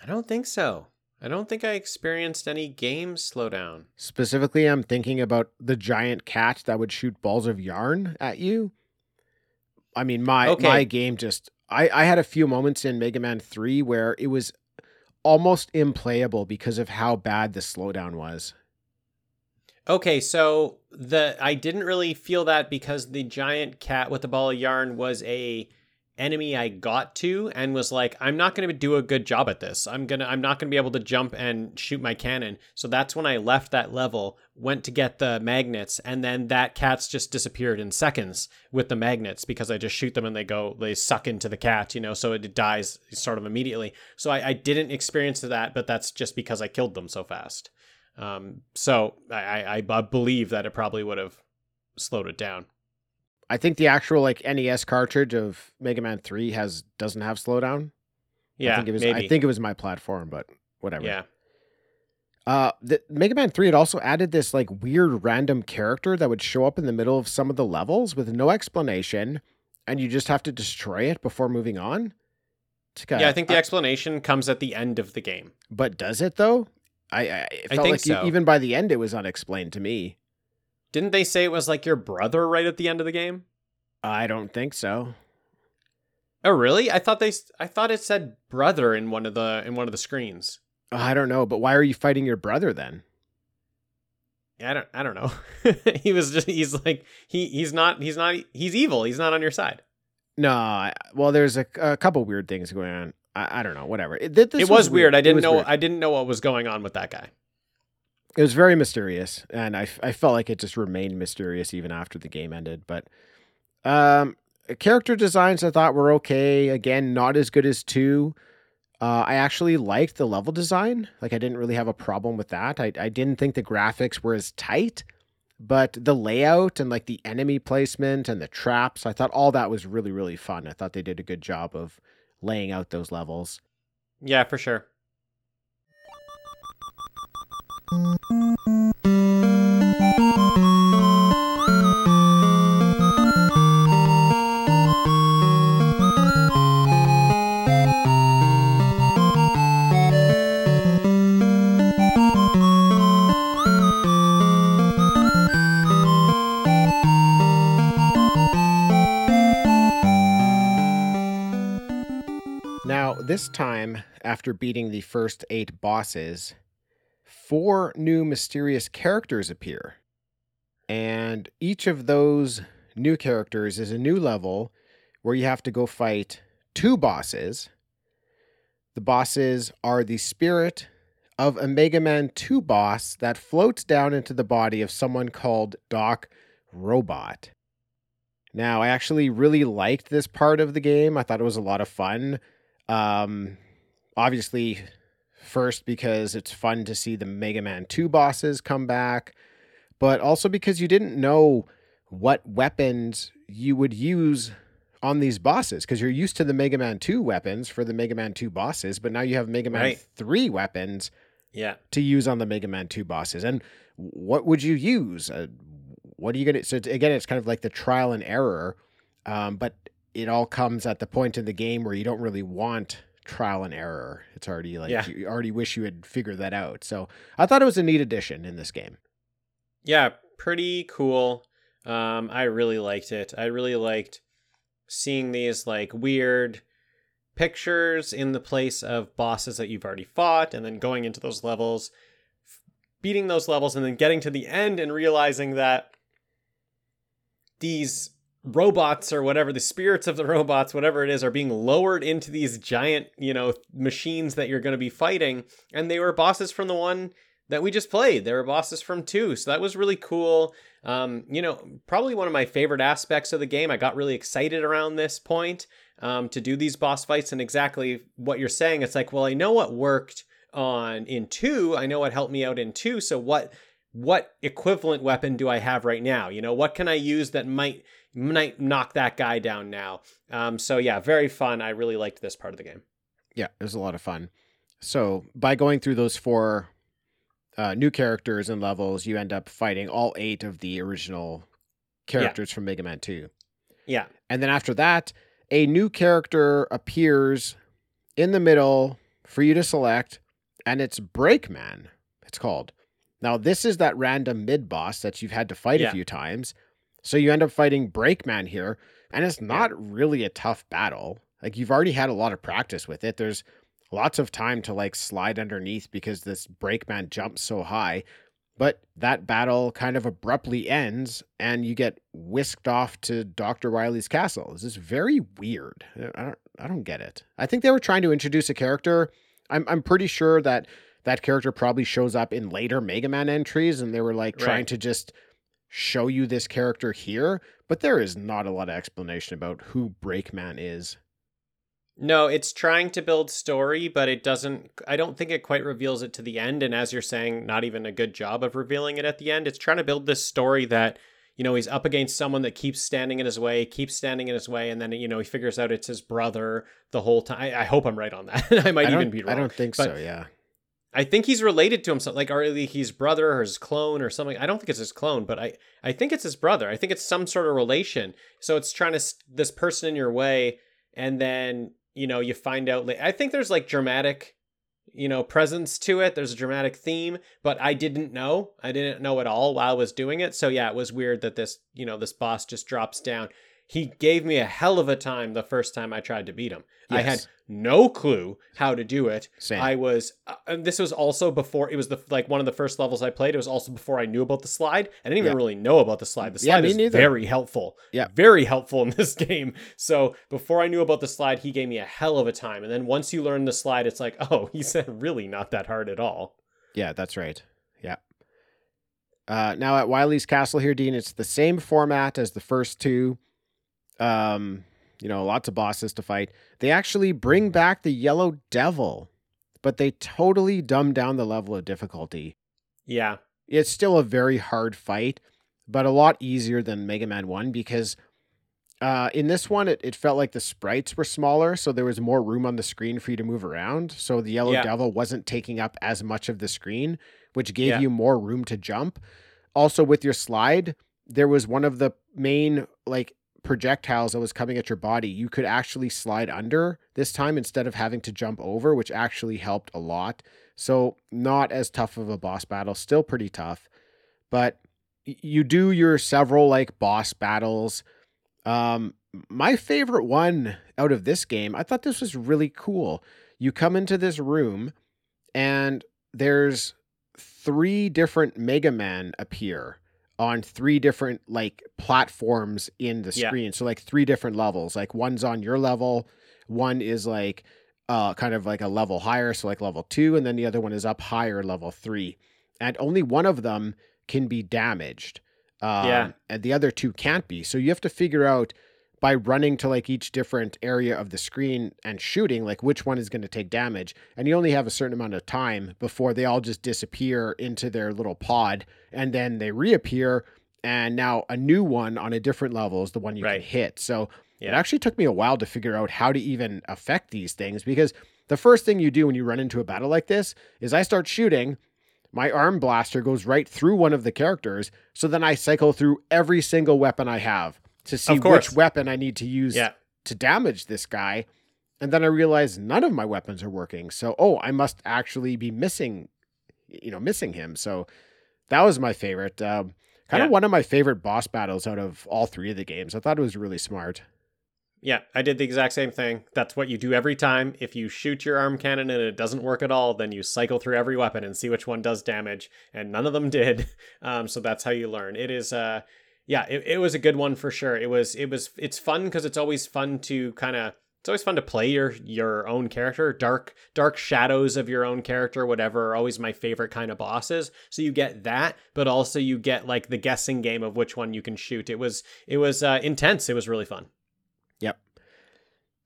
I don't think so. I don't think I experienced any game slowdown. Specifically, I'm thinking about the giant cat that would shoot balls of yarn at you. I mean, my Okay. my game just I I had a few moments in Mega Man 3 where it was almost implayable because of how bad the slowdown was. Okay, so the I didn't really feel that because the giant cat with the ball of yarn was a enemy I got to and was like, I'm not going to do a good job at this. I'm gonna I'm not going to be able to jump and shoot my cannon. So that's when I left that level, went to get the magnets, and then that cat's just disappeared in seconds with the magnets because I just shoot them and they go they suck into the cat, you know, so it dies sort of immediately. So I, I didn't experience that, but that's just because I killed them so fast. Um, so I, I, I believe that it probably would have slowed it down. I think the actual like NES cartridge of Mega Man 3 has doesn't have slowdown. Yeah, I think it was maybe. I think it was my platform, but whatever. yeah, Uh, the Mega Man 3 had also added this like weird random character that would show up in the middle of some of the levels with no explanation, and you just have to destroy it before moving on. It's yeah. I think the uh, explanation comes at the end of the game. but does it though? I I, I felt think like so. even by the end it was unexplained to me. Didn't they say it was like your brother right at the end of the game? I don't think so. Oh, really? I thought they. I thought it said brother in one of the in one of the screens. I don't know, but why are you fighting your brother then? I don't. I don't know. he was just. He's like he. He's not. He's not. He's evil. He's not on your side. No, I, well, there's a, a couple weird things going on. I, I don't know, whatever. It, this it was weird. I didn't know. weird. I didn't know what was going on with that guy. it was very mysterious and I, I felt like it just remained mysterious even after the game ended but um character designs i thought were okay again not as good as two uh, i actually liked the level design like i didn't really have a problem with that I, I didn't think the graphics were as tight but the layout and like the enemy placement and the traps i thought all that was really really fun i thought they did a good job of laying out those levels Yeah, for sure. This time, after beating the first eight bosses, four new mysterious characters appear. And each of those new characters is a new level where you have to go fight two bosses. The bosses are the spirit of a Mega Man 2 boss that floats down into the body of someone called Doc Robot. Now, I actually really liked this part of the game. I thought it was a lot of fun. Um, obviously, First, because it's fun to see the Mega Man 2 bosses come back, but also because you didn't know what weapons you would use on these bosses because you're used to the Mega Man 2 weapons for the Mega Man 2 bosses, but now you have Mega Man Right. 3 weapons Yeah. to use on the Mega Man 2 bosses. And what would you use? Uh, what are you going to? So again, it's kind of like the trial and error, um, but it all comes at the point in the game where you don't really want trial and error. It's already like Yeah. you already wish you had figured that out. So I thought it was a neat addition in this game. Yeah, pretty cool. Um, I really liked it. I really liked seeing these like weird pictures in the place of bosses that you've already fought, and then going into those levels, f- beating those levels, and then getting to the end and realizing that these robots or whatever the spirits of the robots whatever it is are being lowered into these giant you know machines that you're going to be fighting and they were bosses from the one that we just played. they were bosses from two, so that was really cool. Um, you know, probably one of my favorite aspects of the game. I got really excited around this point um, to do these boss fights, and exactly what you're saying. It's like, well, I know what worked on in two. I know what helped me out in two. So what what equivalent weapon do I have right now? You know, what can I use that might might knock that guy down now? Um, so yeah, very fun. I really liked this part of the game. Yeah, it was a lot of fun. So by going through those four uh, new characters and levels, you end up fighting all eight of the original characters from Mega Man 2. Yeah, And then after that, a new character appears in the middle for you to select, and it's Breakman, it's called. Now, this is that random mid boss that you've had to fight Yeah. a few times. So you end up fighting Breakman here, and it's not really a tough battle. Like, you've already had a lot of practice with it. There's lots of time to like slide underneath because this Breakman jumps so high. But that battle kind of abruptly ends, and you get whisked off to Dr. Wily's castle. This is very weird. I don't, I don't get it. I think they were trying to introduce a character. I'm, I'm pretty sure that that character probably shows up in later Mega Man entries, and they were like trying to just show you this character here. But there is not a lot of explanation about who Breakman is. No, it's trying to build story, but it doesn't. I don't think it quite reveals it to the end. And as you're saying, not even a good job of revealing it at the end. It's trying to build this story that, you know, he's up against someone that keeps standing in his way, keeps standing in his way. And then, you know, he figures out it's his brother the whole time. I, I hope I'm right on that. I might I even be wrong. I don't think but- so. Yeah. I think he's related to himself, like or he's brother or his clone or something. I don't think it's his clone, but I I think it's his brother. I think it's some sort of relation. So it's trying to s- this person in your way, and then you know you find out. la- I think there's like dramatic, you know, presence to it. There's a dramatic theme, but I didn't know. I didn't know at all while I was doing it. So yeah, it was weird that this you know this boss just drops down. He gave me a hell of a time the first time I tried to beat him. I had no clue how to do it. Same. I was, uh, and this was also before it was the like one of the first levels I played. It was also before I knew about the slide. I didn't even Yeah. really know about the slide. The Yeah, slide me is neither. very helpful. Yeah. very helpful in this game. So before I knew about the slide, he gave me a hell of a time. And then once you learn the slide, it's like, oh, he said really not that hard at all. Yeah, that's right. Yeah. Uh, now at Wily's Castle here, Dean, it's the same format as the first two. Um, you know, lots of bosses to fight. They actually bring back the Yellow Devil, but they totally dumb down the level of difficulty. Yeah, It's still a very hard fight, but a lot easier than Mega Man 1 because uh, in this one, it, it felt like the sprites were smaller, so there was more room on the screen for you to move around. So the Yellow Yeah. Devil wasn't taking up as much of the screen, which gave Yeah. you more room to jump. Also, with your slide, there was one of the main like projectiles that was coming at your body. You could actually slide under this time instead of having to jump over, which actually helped a lot. So not as tough of a boss battle, still pretty tough, but you do your several like boss battles. Um, my favorite one out of this game, I thought this was really cool. You come into this room, and there's three different Mega Man appear on three different like platforms in the Yeah. screen. So like three different levels. Like one's on your level, one is like uh kind of like a level higher, so like level 2 and then the other one is up higher level 3. And only one of them can be damaged. Um, Yeah. and the other two can't be. So you have to figure out by running to like each different area of the screen and shooting, like which one is going to take damage. And you only have a certain amount of time before they all just disappear into their little pod and then they reappear. And now a new one on a different level is the one you Right. can hit. So it actually took me a while to figure out how to even affect these things because the first thing you do when you run into a battle like this is I start shooting. My arm blaster goes right through one of the characters. So then I cycle through every single weapon I have to see which weapon I need to use Yeah. to damage this guy. And then I realize none of my weapons are working. So, oh, I must actually be missing, you know, missing him. So that was my favorite. Um, kind Yeah. of one of my favorite boss battles out of all three of the games. I thought it was really smart. Yeah, I did the exact same thing. That's what you do every time. If you shoot your arm cannon and it doesn't work at all, then you cycle through every weapon and see which one does damage. And none of them did. Um, so that's how you learn. It is, uh, yeah, it, it was a good one for sure. It was, it was, it's fun because it's always fun to kind of, it's always fun to play your your own character. Dark, dark shadows of your own character, whatever, are always my favorite kind of bosses. So you get that, but also you get like the guessing game of which one you can shoot. It was, it was uh, intense. It was really fun. Yep.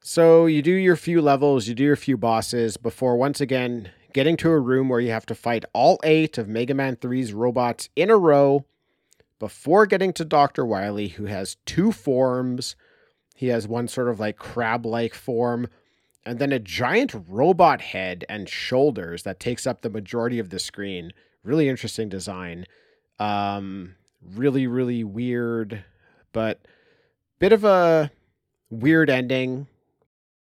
So you do your few levels, you do your few bosses before once again getting to a room where you have to fight all eight of Mega Man 3's robots in a row before getting to Dr. Wily, who has two forms. He has one sort of like crab like form, and then a giant robot head and shoulders that takes up the majority of the screen. Really interesting design. Um, really, really weird, but bit of a weird ending.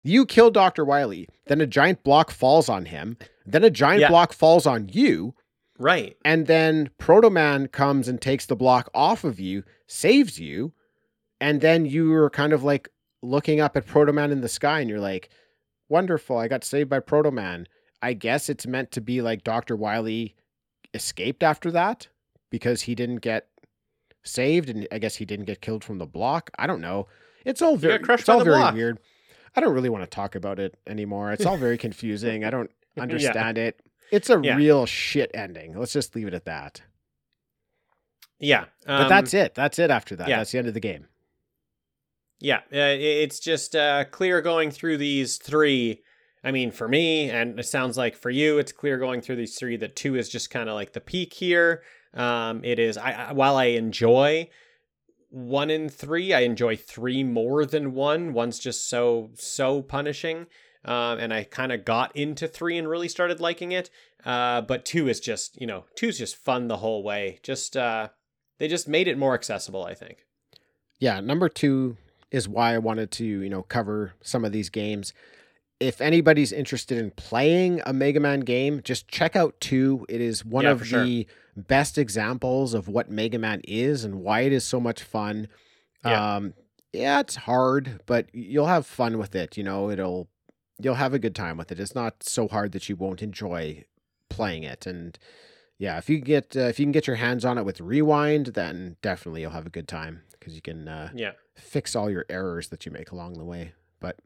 You kill Dr. Wily, then a giant block falls on him, then a giant Yeah. block falls on you, Right. and then Proto Man comes and takes the block off of you, saves you, and then you are kind of like looking up at Proto Man in the sky and you're like, wonderful, I got saved by Proto Man. I guess it's meant to be like Dr. Wily escaped after that because he didn't get saved and I guess he didn't get killed from the block. I don't know. It's all very it's all very block. weird. I don't really want to talk about it anymore. It's all very confusing. I don't understand it. It's a Yeah. real shit ending. Let's just leave it at that. Yeah. But um, that's it. That's it after that. yeah. That's the end of the game. Yeah. Uh, it's just uh, clear going through these three. I mean, for me, and it sounds like for you, it's clear going through these three that two is just kind of like the peak here. Um, it is. I, I while I enjoy one and three, I enjoy three more than one. One's just so so punishing. Um, and I kind of got into three and really started liking it. Uh, but two is just, you know, two is just fun the whole way. Just, uh, they just made it more accessible, I think. Yeah, number two is why I wanted to, you know, cover some of these games. If anybody's interested in playing a Mega Man game, just check out two. It is one Yeah, of for sure. the best examples of what Mega Man is and why it is so much fun. Yeah. Um, yeah, it's hard, but you'll have fun with it. You know, it'll you'll have a good time with it. It's not so hard that you won't enjoy playing it. And yeah, if you get uh, if you can get your hands on it with Rewind, then definitely you'll have a good time because you can uh, Yeah. fix all your errors that you make along the way. But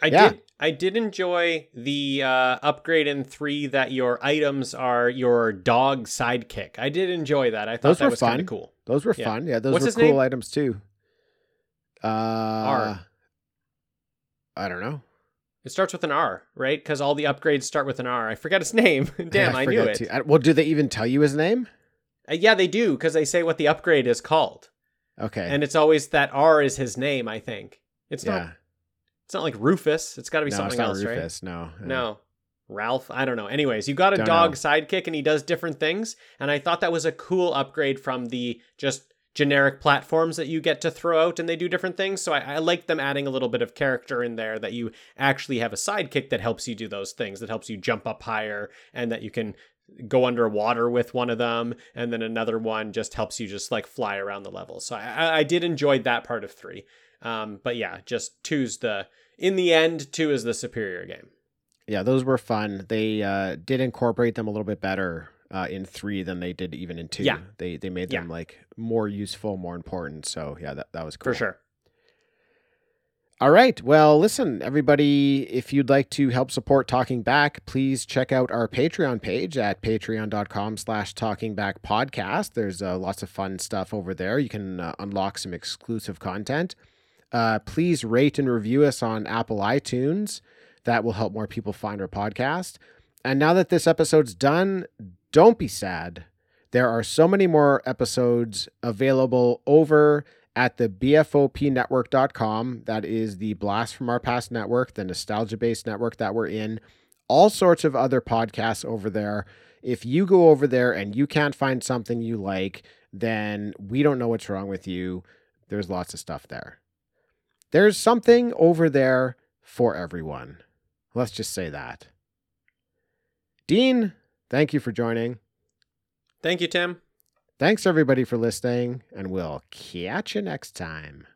I Yeah. did. I did enjoy the uh, upgrade in three that your items are your dog sidekick. I did enjoy that. I thought Those that was kind of cool. those were Yeah. fun. Yeah, those What's were cool name? items too. Uh, I don't know. It starts with an R, right? Because all the upgrades start with an R. I forgot his name. Damn, I, knew forget it. to- I- well, do they even tell you his name? Uh, yeah, they do because they say what the upgrade is called, Okay. and it's always that R is his name. I think it's yeah. not. It's not like Rufus. It's got to be no, something it's not else, right? Rufus. No. uh, No. Ralph, I don't know. Anyways, you got a Don't dog know. sidekick and he does different things. And I thought that was a cool upgrade from the just generic platforms that you get to throw out and they do different things. So I, I like them adding a little bit of character in there that you actually have a sidekick that helps you do those things, that helps you jump up higher and that you can go underwater with one of them. And then another one just helps you just like fly around the level. So I, I- did enjoy that part of three. Um, but yeah, just two's the, in the end, two is the superior game. Yeah, those were fun. They uh, did incorporate them a little bit better uh, in three than they did even in two. Yeah. They they made Yeah. them like more useful, more important. So yeah, that, that was cool. For sure. All right. Well, listen, everybody, if you'd like to help support Talking Back, please check out our Patreon page at patreon.com slash talking back podcast. There's uh, lots of fun stuff over there. You can uh, unlock some exclusive content. Uh, please rate and review us on Apple iTunes. That will help more people find our podcast. And now that this episode's done, don't be sad. There are so many more episodes available over at the BFOPnetwork.com. That is the Blast from Our Past network, the nostalgia based network that we're in. All sorts of other podcasts over there. If you go over there and you can't find something you like, then we don't know what's wrong with you. There's lots of stuff there. There's something over there for everyone. Let's just say that. Dean, thank you for joining. Thank you, Tim. Thanks everybody for listening, and we'll catch you next time.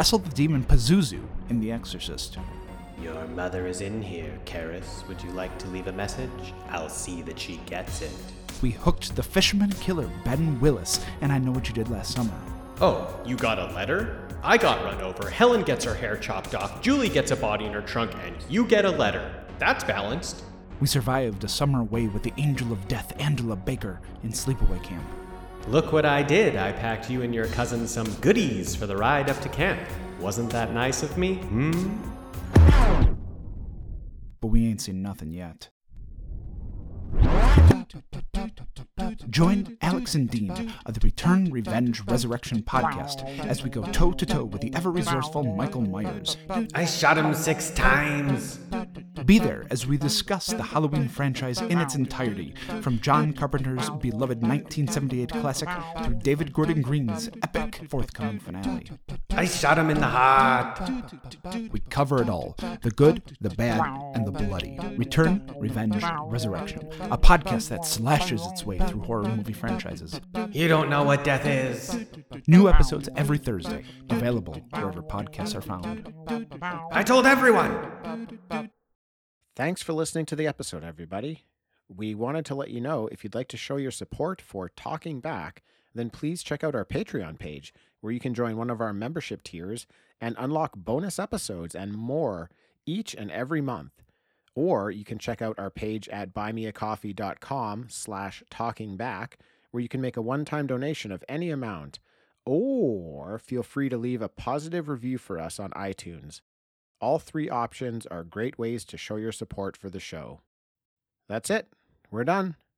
Wrestled the demon Pazuzu in The Exorcist. Your mother is in here, Karras. Would you like to leave a message? I'll see that she gets it. We hooked the fisherman killer Ben Willis, and I know what you did last summer. Oh, you got a letter? I got run over. Helen gets her hair chopped off. Julie gets a body in her trunk, and you get a letter. That's balanced. We survived a summer away with the angel of death, Angela Baker, in sleepaway camp. Look what I did. I packed you and your cousin some goodies for the ride up to camp. Wasn't that nice of me? Hmm? But we ain't seen nothing yet. Join Alex and Dean of the Return, Revenge, Resurrection podcast as we go toe to toe with the ever resourceful Michael Myers. I shot him six times. Be there as we discuss the Halloween franchise in its entirety, from John Carpenter's beloved 1978 classic to David Gordon Green's epic forthcoming finale. I shot him in the heart. We cover it all the good, the bad, and the bloody. Return, Revenge, Resurrection, a podcast that slashes its way through horror movie franchises. You don't know what death is. New episodes every Thursday, available wherever podcasts are found. I told everyone. Thanks for listening to the episode, everybody. We wanted to let you know if you'd like to show your support for Talking Back, then please check out our Patreon page where you can join one of our membership tiers and unlock bonus episodes and more each and every month. Or you can check out our page at buymeacoffee.com slash talkingback where you can make a one-time donation of any amount. Or feel free to leave a positive review for us on iTunes. All three options are great ways to show your support for the show. That's it. We're done.